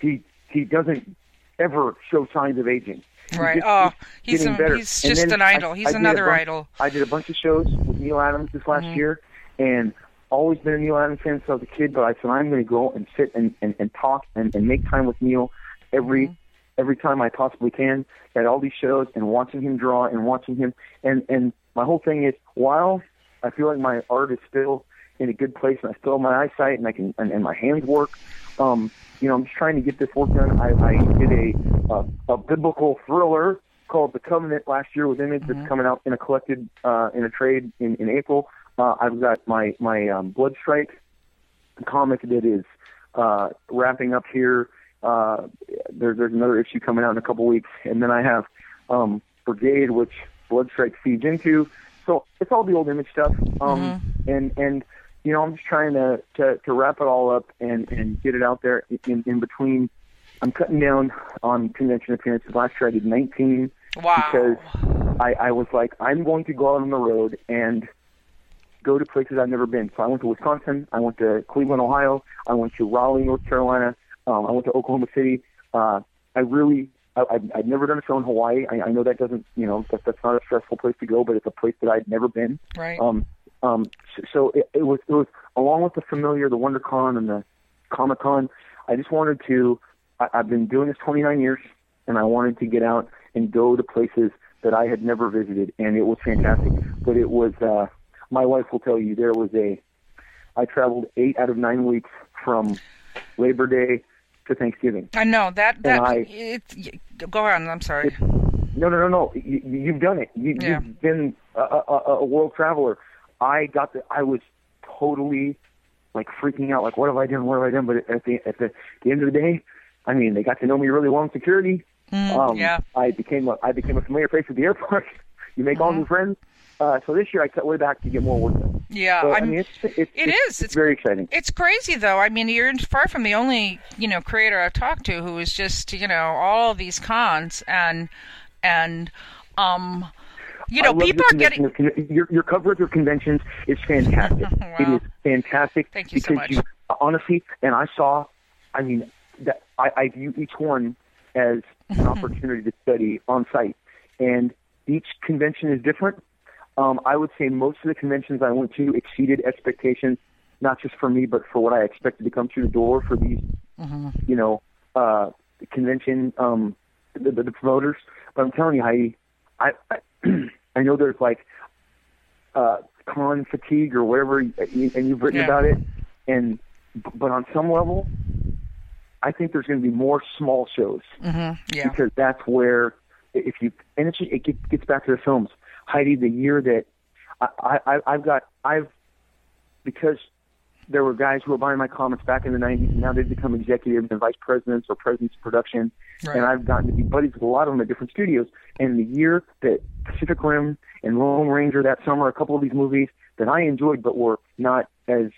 Speaker 2: he he doesn't ever show signs of aging. He
Speaker 1: Right.
Speaker 2: just
Speaker 1: Oh, he's
Speaker 2: getting
Speaker 1: a- he's just an
Speaker 2: I-
Speaker 1: idol. He's
Speaker 2: I
Speaker 1: another
Speaker 2: bunch-
Speaker 1: idol.
Speaker 2: I did a bunch of shows with Neal Adams this last
Speaker 1: Mm-hmm.
Speaker 2: year, and always been a Neal Adams fan since I was a kid. But I said I'm going to go and sit and, and, and talk and, and make time with Neal every
Speaker 1: Mm-hmm.
Speaker 2: every time I possibly can at all these shows and watching him draw and watching him and and my whole thing is while I feel like my art is still in a good place and I still have my eyesight and I can and, and my hands work. Um, you know, I'm just trying to get this work done. I, I did a, a a biblical thriller called The Covenant last year with Image that's coming out in a collected uh, in a trade in, in April. Uh, I've got my my um, Blood Strike comic that is uh, wrapping up here. Uh, there, there's another issue coming out in a couple weeks, and then I have um, Brigade, which Blood Strike feeds into. So it's all the old image stuff, um, and and you know I'm just trying to, to to wrap it all up and and get it out there in, in between. I'm cutting down on convention appearances. Last year I did 19
Speaker 1: Wow.
Speaker 2: because I, I was like, I'm going to go out on the road and go to places I've never been. So I went to Wisconsin, I went to Cleveland, Ohio, I went to Raleigh, North Carolina, um, I went to Oklahoma City. Uh, I really, I, I've, I've never done a show in Hawaii. I, I know that doesn't, you know, that, that's not a stressful place to go, but it's a place that I'd never been.
Speaker 1: Right.
Speaker 2: Um, um, so it, it was, it was along with the familiar, the WonderCon and the Comic Con. I just wanted to. I, I've been doing this 29 years, and I wanted to get out and go to places that I had never visited, and it was fantastic. But it was. Uh, my wife will tell you there was a. I traveled eight out of nine weeks from Labor Day to Thanksgiving.
Speaker 1: I know that that
Speaker 2: I-
Speaker 1: it, go on. I'm sorry.
Speaker 2: No, no, no, no. You, you've done it. You,
Speaker 1: Yeah.
Speaker 2: You've been a, a- a world traveler. I got the. I was totally like freaking out, like what have I done? What have I done? But at the at the, the end of the day, I mean, they got to know me really well in security.
Speaker 1: Mm,
Speaker 2: Um,
Speaker 1: yeah.
Speaker 2: I became a, I became a familiar face at the airport. you make all
Speaker 1: Mm-hmm.
Speaker 2: new friends. Uh, so this year I cut way back to get more work done.
Speaker 1: Yeah.
Speaker 2: So, I mean, it's, it's,
Speaker 1: it
Speaker 2: it's,
Speaker 1: is.
Speaker 2: It's,
Speaker 1: It's-
Speaker 2: very exciting.
Speaker 1: It's crazy though. I mean, you're far from the only, you know, creator I've talked to who is just, you know, all these cons and and um you know, people
Speaker 2: your
Speaker 1: are getting
Speaker 2: your your coverage of conventions is fantastic. It
Speaker 1: Wow.
Speaker 2: is fantastic
Speaker 1: Thank you so much.
Speaker 2: you honestly, and I saw, I mean, that I, I view each one as an opportunity to study on site, and each convention is different. Um, I would say most of the conventions I went to exceeded expectations, not just for me, but for what I expected to come through the door for these,
Speaker 1: Mm-hmm.
Speaker 2: you know, uh, convention, um, the, the, the promoters. But I'm telling you, Heidi, I, I, I know there's like uh, con fatigue or whatever, and you've written
Speaker 1: Yeah.
Speaker 2: about it. And but on some level, I think there's going to be more small shows
Speaker 1: Mhm, yeah.
Speaker 2: because that's where if you and it's, it gets back to the films. Heidi, the year that I, I I've got I've because there were guys who were buying my comics back in the 90s, and now they've become executives and vice presidents or presidents of production.
Speaker 1: Right.
Speaker 2: And I've gotten to be buddies with a lot of them at different studios. And the year that Pacific Rim and Lone Ranger that summer, a couple of these movies that I enjoyed but were not as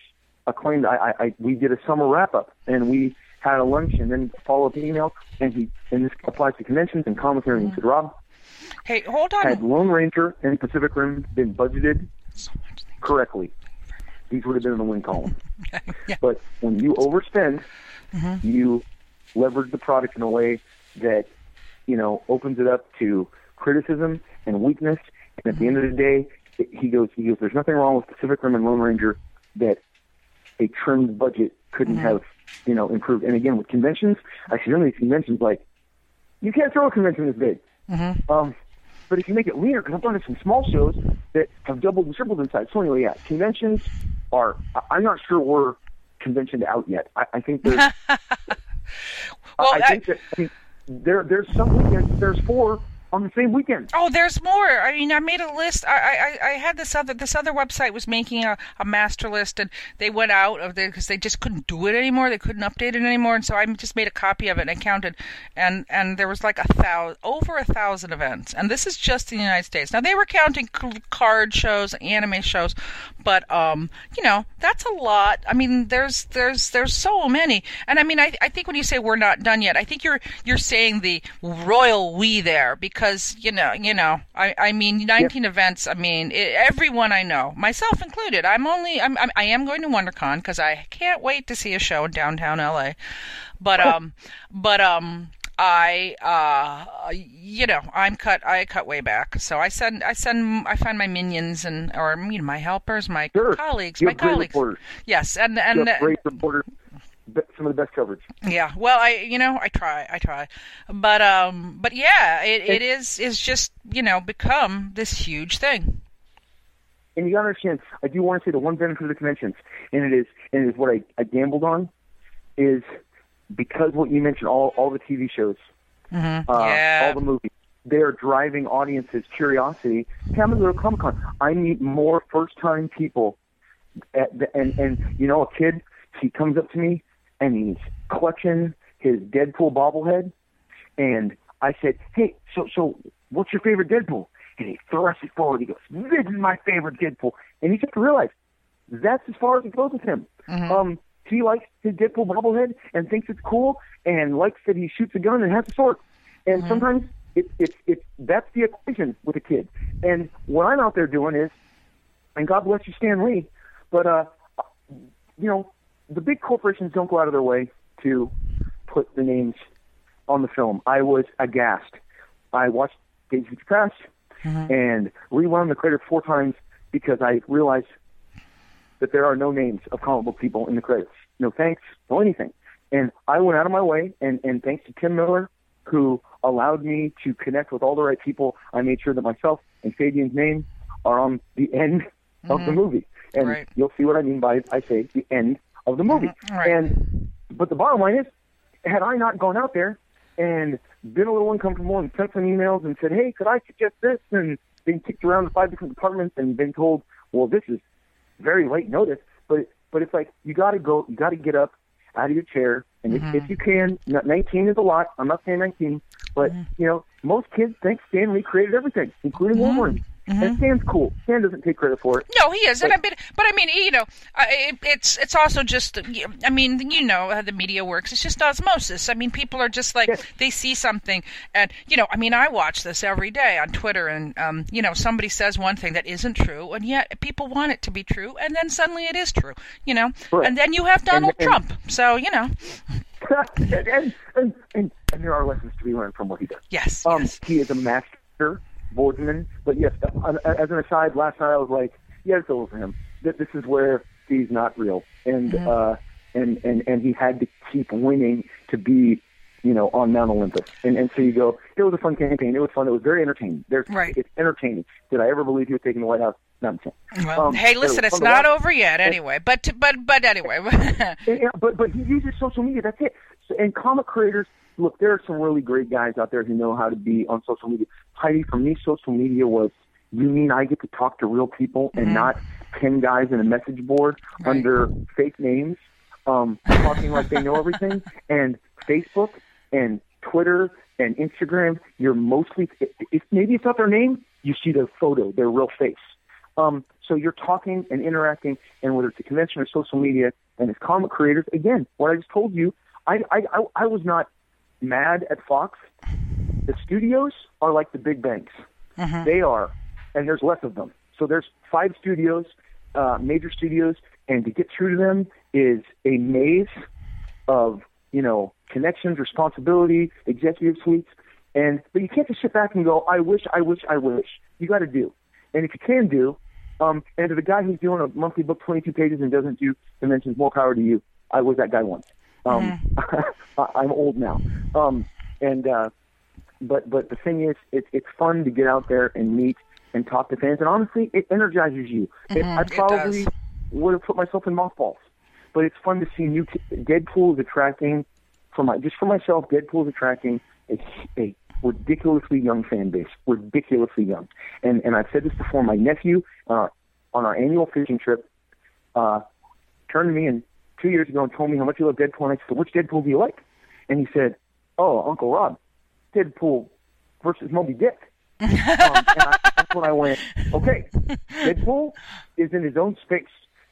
Speaker 2: acclaimed, I, I, I we did a summer wrap up and we had a lunch and then follow up email. And he and this applies to conventions and commentary. And he said, Rob,
Speaker 1: Hey, hold on. had.
Speaker 2: Lone Ranger and Pacific Rim been budgeted
Speaker 1: So
Speaker 2: correctly, these would have been in the win column.
Speaker 1: Yeah.
Speaker 2: But when you overspend, mm-hmm. you leverage the product in a way that you know opens it up to criticism and weakness. And at the end of the day, it- he goes, he goes, there's nothing wrong with Pacific Rim and Lone Ranger that a trimmed budget couldn't have, you know, improved. And again, with conventions, I see some of these conventions like you can't throw a convention this big. Um, but if you make it leaner, because I've done some small shows that have doubled and tripled in size. So anyway, yeah, conventions are. I- I'm not sure we're conventioned out yet. I, I think there's.
Speaker 1: Well,
Speaker 2: I, I think that I mean, there there's some weekends. There's four on the same weekend.
Speaker 1: Oh, there's more. I mean, I made a list. I I, I had this other this other website was making a, a master list, and they went out of there because they just couldn't do it anymore. They couldn't update it anymore, and so I just made a copy of it and I counted, and and there was like a thousand, over a thousand events, and this is just in the United States. Now they were counting card shows, anime shows, but um, you know, that's a lot. I mean, there's there's there's so many, and I mean, I I think when you say we're not done yet, I think you're you're saying the royal we there because you know you know I I mean 19 events. I mean it, everyone I know, myself included. I'm only I'm, I'm I am going to WonderCon because I can't wait to see a show in downtown LA, but um but um. I uh you know I'm cut I cut way back so I send I send I find my minions and or you know my helpers my
Speaker 2: Sure.
Speaker 1: colleagues
Speaker 2: You
Speaker 1: my colleagues yes and and
Speaker 2: great reporters. Some of the best coverage.
Speaker 1: yeah, well, I you know I try, I try, but um, but yeah, it, it is is just you know become this huge thing.
Speaker 2: And you gotta understand, I do want to say the one benefit of the conventions, and it is, and it is what I, I gambled on, is because what you mentioned, all all the TV shows,
Speaker 1: Mm-hmm.
Speaker 2: uh,
Speaker 1: yeah,
Speaker 2: all the movies, they are driving audiences' curiosity. Hey, I'm gonna go to Comic Con. I meet more first time people, at the, and and you know, a kid, he comes up to me and he's clutching his Deadpool bobblehead, and I said, hey, so so what's your favorite Deadpool? And he thrusts it forward. He goes, this is my favorite Deadpool. And he just to realize that's as far as it goes with him. Um, he likes his Deadpool bobblehead and thinks it's cool, and likes that he shoots a gun and has a sword. And sometimes it's it's it's that's the equation with a kid. And what I'm out there doing is, and God bless you, Stan Lee, but uh, you know, the big corporations don't go out of their way to put the names on the film. I was aghast. I watched Days of Future Past mm-hmm. and rewound the credits four times because I realized that there are no names of comic book people in the credits. No thanks, no anything. And I went out of my way, and, and thanks to Tim Miller, who allowed me to connect with all the right people, I made sure that myself and Fabian's name are on the end of the mm-hmm. movie. And
Speaker 1: Right.
Speaker 2: you'll see what I mean by I say the end of the movie.
Speaker 1: Right.
Speaker 2: And but the bottom line is, had I not gone out there and been a little uncomfortable and sent some emails and said, hey, could I suggest this? And been kicked around to five different departments and been told, well, this is very late notice. But but it's like you got to go, you got to get up out of your chair, and
Speaker 1: Mm-hmm.
Speaker 2: if, if you can, 19 is a lot. I'm not saying 19, but
Speaker 1: Mm-hmm.
Speaker 2: you know, most kids think Stan Lee created everything, including
Speaker 1: Mm-hmm.
Speaker 2: Wolverine. And Stan's cool. Stan doesn't take credit for it.
Speaker 1: No, he is, and I mean, but I mean, you know, I- it, it's it's also just, I mean, you know how the media works. It's just osmosis. I mean, people are just like
Speaker 2: Yes.
Speaker 1: they see something, and you know, I mean, I watch this every day on Twitter, and um, you know, somebody says one thing that isn't true, and yet people want it to be true, and then suddenly it is true, you know,
Speaker 2: Right.
Speaker 1: and then you have Donald
Speaker 2: and-
Speaker 1: Trump. So you know,
Speaker 2: and, and, and, and, and there are lessons to be learned from what he does.
Speaker 1: yes,
Speaker 2: Um,
Speaker 1: yes,
Speaker 2: He is a master But yes, as an aside, last night I was like, yeah, it's over for him. This is where he's not real, and
Speaker 1: Mm-hmm.
Speaker 2: uh, and and and he had to keep winning to be, you know, on Mount Olympus. And and so you go, it was a fun campaign. It was fun. It was very entertaining. There's,
Speaker 1: Right.
Speaker 2: It's entertaining. Did I ever believe he was taking the White House? Not.
Speaker 1: Well,
Speaker 2: Um,
Speaker 1: hey, listen, it's not over yet, anyway. But but but anyway,
Speaker 2: And- and- but but he uses social media. That's it. So, and comic creators, look, there are some really great guys out there who know how to be on social media. Heidi, for me, social media was you mean I get to talk to real people and not ten guys in a message board
Speaker 1: Right.
Speaker 2: under fake names, um, talking like they know everything. And Facebook and Twitter and Instagram, you're mostly if maybe it's not their name, you see their photo, their real face. Um, so you're talking and interacting, and whether it's a convention or social media, and as comic creators, again, what I just told you, I I I, I was not mad at Fox. The studios are like the big banks. They are, and there's less of them. So there's five studios, uh, major studios, and to get through to them is a maze of you know connections, responsibility, executive suites, and but you can't just sit back and go, I wish, I wish, I wish. You got to do, and if you can do, um, and to the guy who's doing a monthly book, 22 pages, and doesn't do dimensions, more power to you. I was that guy once. Um, I- I'm old now, um, and uh, but but the thing is, it's it's fun to get out there and meet and talk to fans, and honestly, it energizes you. It, I probably would have put myself in mothballs, but it's fun to see new. T- Deadpool is attracting, for my just for myself, Deadpool is attracting a, a ridiculously young fan base, ridiculously young. And and I've said this before. My nephew uh, on our annual fishing trip uh, turned to me and two years ago and told me how much he loved Deadpool, and I said, "Which Deadpool do you like?" And he said, "Oh, Uncle Rob, Deadpool versus Moby Dick." um, and I, that's when I went, okay, Deadpool is in his own space,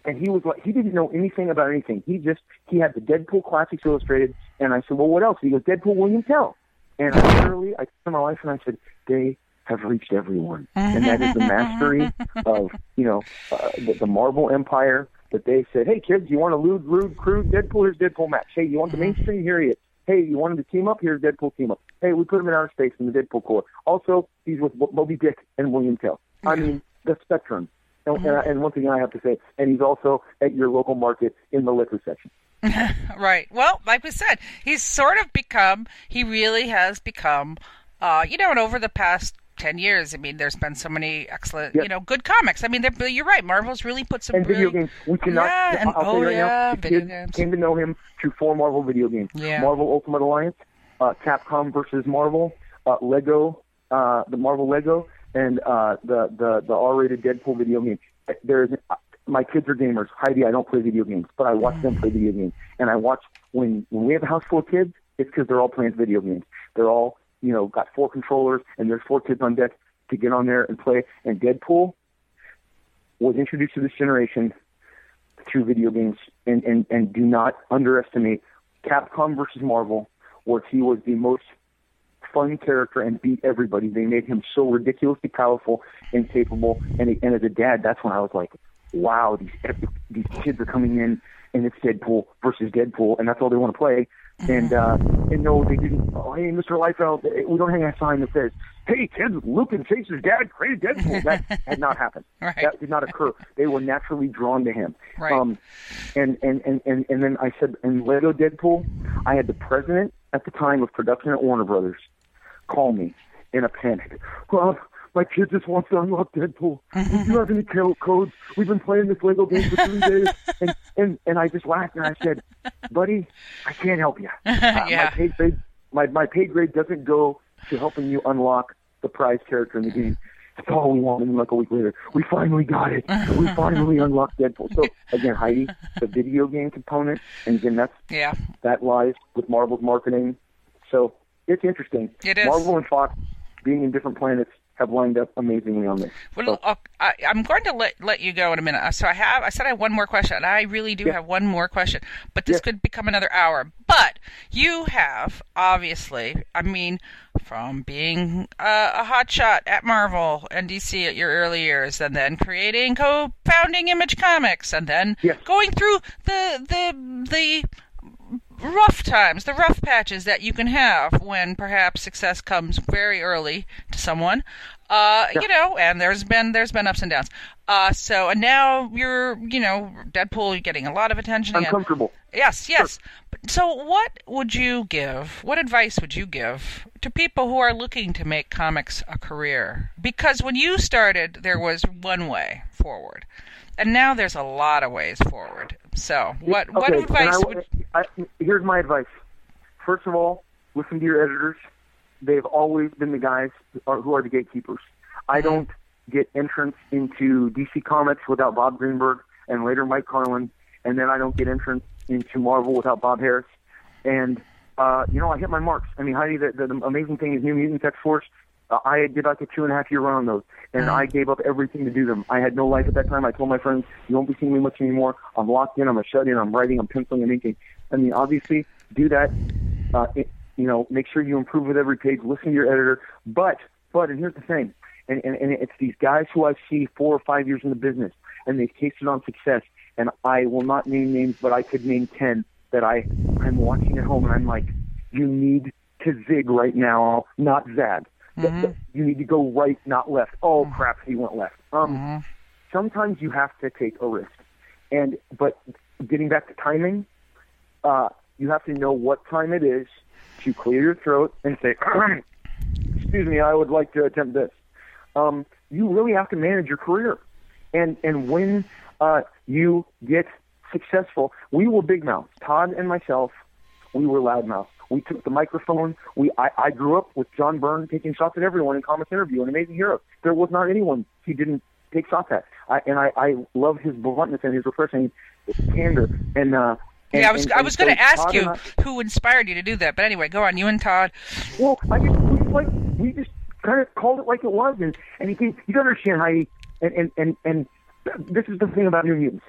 Speaker 2: and he was like, he didn't know anything about anything. He just he had the Deadpool Classics Illustrated, and I said, well, what else? He goes, Deadpool William Tell, and I literally, I turned to my wife and I said, they have reached everyone, and that is the mastery of you know uh, the, the Marvel Empire. That they said, hey kids, you want a lewd, rude, crude Deadpool? Here's Deadpool MAX. Hey, you want the mainstream? Here he is. Hey, you want him to team up? Here's Deadpool team up. Hey, we put him in outer space in the Deadpool Corps. Also, he's with Moby Dick and William Tell. I mean, the spectrum. And, and, I- and one thing I have to say, and he's also at your local market in the liquor section.
Speaker 1: Right. Well, like we said, he's sort of become, he really has become, uh, you know, and over the past 10 years, I mean, there's been so many excellent,
Speaker 2: Yep.
Speaker 1: you know, good comics. I mean, they're, you're right. Marvel's really put some
Speaker 2: And
Speaker 1: really,
Speaker 2: video games. We cannot.
Speaker 1: Yeah, and-
Speaker 2: I'll
Speaker 1: oh,
Speaker 2: right
Speaker 1: yeah,
Speaker 2: now,
Speaker 1: video games.
Speaker 2: came to know him through four Marvel video games.
Speaker 1: Yeah.
Speaker 2: Marvel Ultimate Alliance, uh, Capcom versus Marvel, uh, Lego, uh, the Marvel Lego, and uh, the the the R-rated Deadpool video game. There's my kids are gamers. Heidi, I don't play video games, but I watch them play video games, and I watch when when we have a house full of kids. It's because they're all playing video games. They're all you know got four controllers, and there's four kids on deck to get on there and play. And Deadpool was introduced to this generation through video games, and, and, and do not underestimate Capcom versus Marvel, where he was the most fun character and beat everybody. They made him so ridiculously powerful and capable. And, and as a dad, that's when I was like, wow, these these kids are coming in, and it's Deadpool versus Deadpool, and that's all they want to play. And uh, and no, they didn't. Oh, hey, Mr. Liefeld, we don't hang a sign that says, "Hey, kids, Luke and Chase's dad created Deadpool." That had not happened.
Speaker 1: Right.
Speaker 2: That did not occur. They were naturally drawn to him.
Speaker 1: Right.
Speaker 2: Um, and, and, and, and, and then I said, in Lego Deadpool, I had the president at the time of production at Warner Brothers call me in a panic. Well, my kid just wants to unlock Deadpool. Do you have any co- codes? We've been playing this Lego game for three days. And, and, and I just laughed and I said, buddy, I can't help you. Uh,
Speaker 1: Yeah.
Speaker 2: my, pay grade, my, my paid grade doesn't go to helping you unlock the prize character in the game. That's all we want. And like a week later, we finally got it. we finally unlocked Deadpool. So again, Heidi, the video game component, and again, that's
Speaker 1: Yeah.
Speaker 2: that lies with Marvel's marketing. So it's interesting.
Speaker 1: It is.
Speaker 2: Marvel and Fox being in different planets have lined up amazingly on this.
Speaker 1: Well, uh, I, I'm going to let let you go in a minute. Uh, So I have I said I have one more question, and I really do
Speaker 2: Yeah.
Speaker 1: have one more question, but this
Speaker 2: Yeah.
Speaker 1: could become another hour. But you have obviously, I mean, from being uh, a hotshot at Marvel and DC at your early years, and then creating co-founding Image Comics, and then
Speaker 2: Yes.
Speaker 1: going through the the the rough times, the rough patches that you can have when perhaps success comes very early to someone. Uh, you know, and there's been there's been ups and downs. Uh, so and now you're you know Deadpool, you're getting a lot of attention. Again. Yes, yes. But- So, what would you give? What advice would you give to people who are looking to make comics a career? Because when you started, there was one way forward, and now there's a lot of ways forward. So, what what advice
Speaker 2: I,
Speaker 1: would?
Speaker 2: I, here's my advice. First of all, listen to your editors. They've always been the guys who are, who are the gatekeepers. I
Speaker 1: Mm-hmm.
Speaker 2: don't get entrance into DC Comics without Bob Greenberg and later Mike Carlin, and then I don't get entrance into Marvel without Bob Harras. And uh, you know, I hit my marks. I mean, Heidi, the, the, the amazing thing is New Mutants X Force. Uh, I did like a two and a half year run on those, and I gave up everything to do them. I had no life at that time. I told my friends, "You won't be seeing me much anymore. I'm locked in. I'm a shut in. I'm writing. I'm penciling and inking." I mean, obviously, do that. Uh, it, you know, make sure you improve with every page. Listen to your editor. But, but, and here's the thing, and, and, and it's these guys who I see four or five years in the business, and they've tasted on success. And I will not name names, but I could name ten that I I'm watching at home, and I'm like, you need to zig right now, not zag. Th- You need to go right, not left. Oh crap, he went left. Um, sometimes you have to take a risk, and but getting back to timing, uh, you have to know what time it is to clear your throat and say, "Excuse me, I would like to attempt this." Um, you really have to manage your career, and and when uh, you get successful, we were big mouth. Todd and myself, we were loudmouth. We took the microphone. We I, I grew up with John Byrne taking shots at everyone in Comics Interview, an amazing hero. There was not anyone he didn't take shots at. I, and I, I love his bluntness and his refreshing candor. And uh, and,
Speaker 1: Yeah, I was
Speaker 2: and-
Speaker 1: I was going to ask
Speaker 2: Todd
Speaker 1: you
Speaker 2: I-
Speaker 1: who inspired you to do that, but anyway, go on. You and Todd.
Speaker 2: well, I just we just like we just kind of called it like it was, and and you can you understand Heidi, and and and and this is the thing about New Mutants.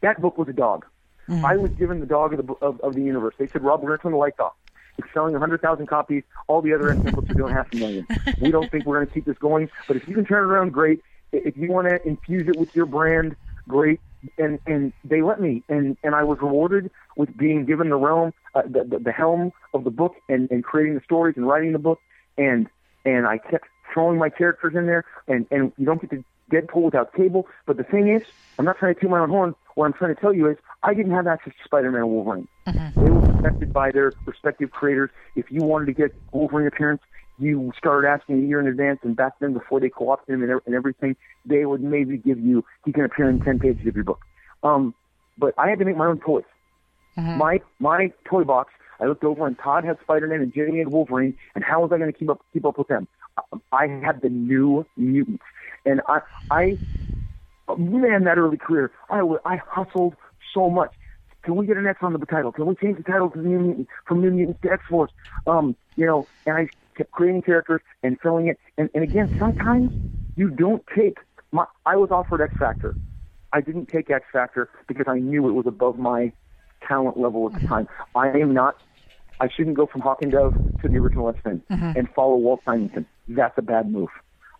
Speaker 2: That book was a dog. I was given the dog of the of, of the universe. They said, Rob, we're going to turn the lights off. It's selling 100,000 copies. All the other books are doing half a million. We don't think we're going to keep this going, but if you can turn it around, great. If you want to infuse it with your brand, great. And and they let me, and and I was rewarded with being given the realm, uh, the, the the helm of the book, and and creating the stories and writing the book, and and I kept throwing my characters in there, and and you don't get to Deadpool without Cable. But the thing is, I'm not trying to toot my own horn. What I'm trying to tell you is, I didn't have access to Spider-Man and Wolverine. They were protected by their respective creators. If you wanted to get Wolverine appearance, you started asking a year in advance, and back then, before they co-opted him and, and everything, they would maybe give you he can appear in ten pages of your book. Um, but I had to make my own toys. My my toy box. I looked over and Todd had Spider-Man and Jimmy had Wolverine, and how was I going to keep up keep up with them? I had the new mutants, and I I man that early career. I I hustled so much. Can we get an X on the title? Can we change the title to New Mutant from New Mutants to X Force? Um, you know, and I kept creating characters and filling it. And and again, sometimes you don't take. My I was offered X Factor. I didn't take X Factor because I knew it was above my talent level at the time. I am not. I shouldn't go from Hawk and Dove to the original X Men and follow Walt Simonson. That's a bad move.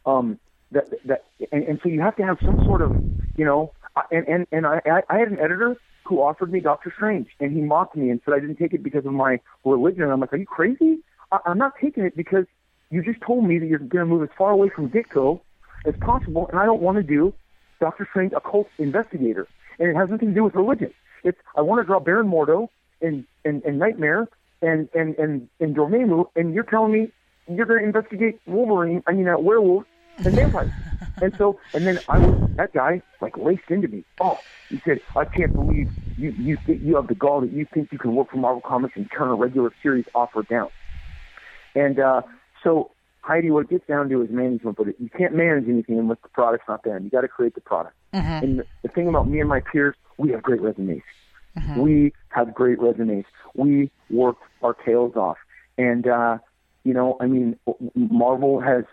Speaker 2: Um, that that and, and so you have to have some sort of you know. And and and I I had an editor who offered me Doctor Strange, and he mocked me and said I didn't take it because of my religion. and I'm like, are you crazy? I, I'm not taking it because you just told me that you're going to move as far away from Ditko as possible, and I don't want to do Doctor Strange, a cult investigator, and it has nothing to do with religion. It's I want to draw Baron Mordo and and, and Nightmare and and and and Dormammu, and you're telling me you're going to investigate Wolverine, I mean, uh, werewolves and vampires. and so, and then I was that guy like laced into me. Oh, he said, I can't believe you you think you have the gall that you think you can work for Marvel Comics and turn a regular series off or down. And uh, so Heidi, what it gets down to is management, but you can't manage anything unless the product's not there. You got to create the product.
Speaker 1: Mm-hmm.
Speaker 2: And the, the thing about me and my peers, we have great resumes.
Speaker 1: Mm-hmm.
Speaker 2: We have great resumes. We work our tails off. And, uh, you know, I mean, Marvel has,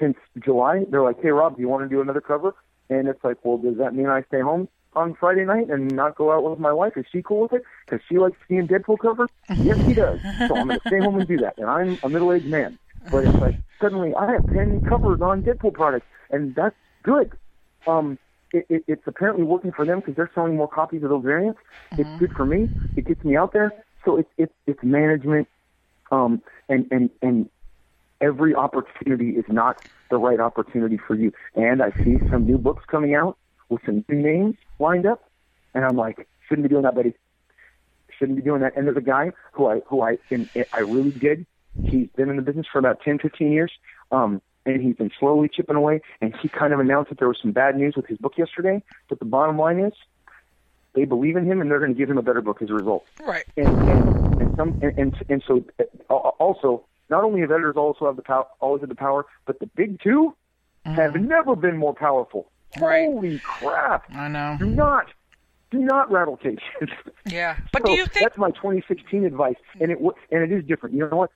Speaker 2: since July, they're like, hey, Rob, do you want to do another cover? And it's like, well, does that mean I stay home on Friday night and not go out with my wife? Is she cool with it? Because she likes seeing Deadpool covers? yes, she does. So I'm going to stay home and do that. And I'm a middle aged man. But it's like, suddenly I have 10 covers on Deadpool products, and that's good. Um, it, it, it's apparently working for them because they're selling more copies of those variants. It's good for me. It gets me out there. So it's it's it's management, um, and and and every opportunity is not the right opportunity for you. And I see some new books coming out with some new names lined up, and I'm like, shouldn't be doing that, buddy. Shouldn't be doing that. And there's a guy who I who I and I really dig. He's been in the business for about 10, 15 years. Um, and he's been slowly chipping away. And he kind of announced that there was some bad news with his book yesterday. But the bottom line is, they believe in him, and they're going to give him a better book as a result.
Speaker 1: Right.
Speaker 2: And and, and some and, and and so uh, also, not only have editors also have the power, always have the power, but the big 2 have mm-hmm. never been more powerful.
Speaker 1: Right.
Speaker 2: Holy crap!
Speaker 1: I know.
Speaker 2: Do not, do not rattle cages.
Speaker 1: Yeah. But
Speaker 2: So
Speaker 1: do you think
Speaker 2: that's my 2016 advice? And it and it is different. You know what?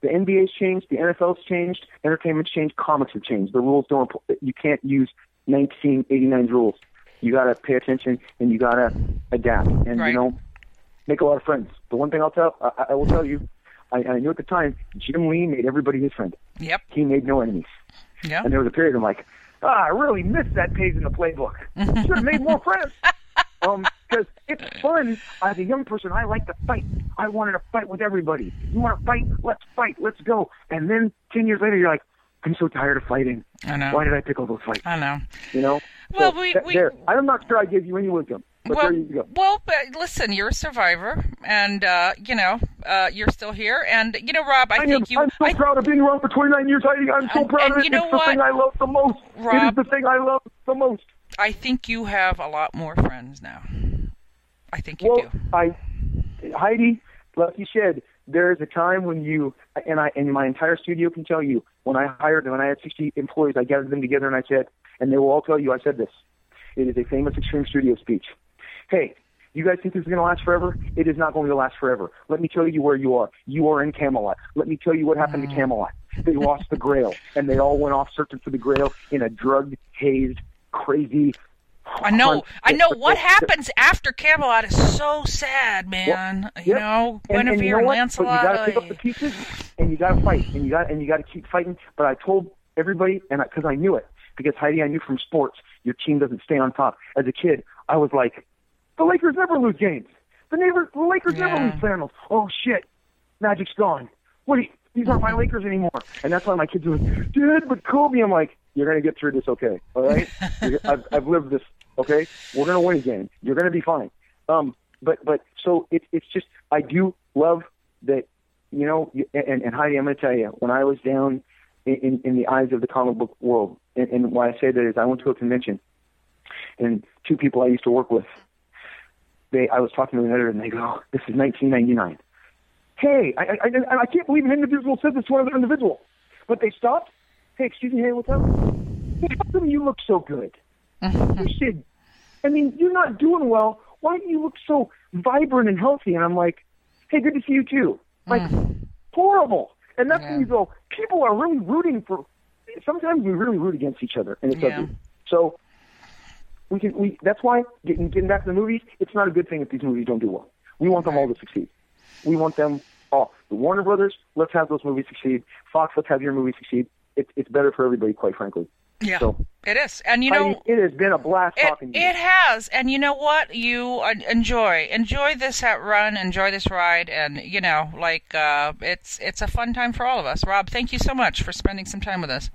Speaker 2: The NBA's changed, the NFL's changed, entertainment's changed, comics have changed. The rules don't. You can't use 1989's rules. You got to pay attention and you got to adapt. And
Speaker 1: Right.
Speaker 2: you know, make a lot of friends. The one thing I'll tell, I, I will tell you, I, I knew at the time, Jim Lee made everybody his friend.
Speaker 1: Yep.
Speaker 2: He made no enemies.
Speaker 1: Yeah.
Speaker 2: And there was a period I'm like, ah, I really missed that page in the playbook. Should have made more friends. Um, because it's fun. As a young person, I like to fight. I wanted to fight with everybody. You want to fight? Let's fight. Let's go. And then ten years later, you're like, I'm so tired of fighting.
Speaker 1: I know.
Speaker 2: Why did I pick all those fights?
Speaker 1: I know.
Speaker 2: You know.
Speaker 1: Well,
Speaker 2: So,
Speaker 1: we- we-
Speaker 2: there. I'm not sure I gave you any wisdom, but
Speaker 1: well,
Speaker 2: there you go.
Speaker 1: well, but listen, you're a survivor, and uh, you know uh, you're still here. And you know, Rob, I,
Speaker 2: I am,
Speaker 1: think you.
Speaker 2: I'm so
Speaker 1: I,
Speaker 2: proud of being around for 29 years, Heidi. I'm so proud
Speaker 1: and
Speaker 2: of it.
Speaker 1: you know
Speaker 2: it's the thing I love the most. Rob, it is the thing I love the most.
Speaker 1: I think you have a lot more friends now. I think you
Speaker 2: Well,
Speaker 1: do.
Speaker 2: I, Heidi, like you said, there is a time when you and I and my entire studio can tell you when I hired them when I had 60 employees, I gathered them together and I said, and they will all tell you, I said this. It is a famous Extreme Studio speech. Hey, you guys think this is going to last forever? It is not going to last forever. Let me tell you where you are. You are in Camelot. Let me tell you what happened to mm. Camelot. They lost the Grail, and they all went off searching for the Grail in a drug hazed, crazy.
Speaker 1: I know. I know. What happens after Camelot is so sad, man. you
Speaker 2: Yep.
Speaker 1: know,
Speaker 2: and,
Speaker 1: Guinevere
Speaker 2: and you know what?
Speaker 1: Lancelot.
Speaker 2: But you got to pick up the pieces, and you got to fight, and you got and you got to keep fighting. But I told everybody, and because I, knew it, because Heidi, I knew from sports, your team doesn't stay on top. As a kid, I was like, the Lakers never lose games. The neighbor, the Lakers never lose finals. Oh shit, Magic's gone. What? You, these aren't my Lakers anymore. And that's why my kids are like, Dad, but Kobe. I'm like, you're gonna get through this, okay? All right. I've I've lived this. Okay, we're gonna win a game. You're gonna be fine. Um, but but so it's it's just I do love that you know and and Heidi, I'm gonna tell you when I was down in in, in the eyes of the comic book world, and, and why I say that is I went to a convention, and two people I used to work with, they I was talking to an editor and they go, oh, this is 1999. Hey, I I I, I can't believe an individual said this to another individual, but they stopped. Hey, excuse me, hey, what's up? Hey, how come you look so good? you should. I mean, you're not doing well. Why do you look so vibrant and healthy? And I'm like, hey, good to see you too. Like, mm. horrible. And that's
Speaker 1: Yeah.
Speaker 2: when you go, people are really rooting for. Sometimes we really root against each other, and it's
Speaker 1: Yeah.
Speaker 2: ugly. So we can. We that's why getting getting back to the movies. It's not a good thing if these movies don't do well. We want them all to succeed. We want them all. The Warner Brothers, let's have those movies succeed. Fox, let's have your movies succeed. It's it's better for everybody, quite frankly.
Speaker 1: Yeah,
Speaker 2: So-
Speaker 1: it is. And you know,
Speaker 2: Heidi, it has been a blast
Speaker 1: It,
Speaker 2: talking to you.
Speaker 1: it has, and you know what? You uh, enjoy enjoy this run, enjoy this ride, and you know, like uh, it's it's a fun time for all of us. Rob, thank you so much for spending some time with us.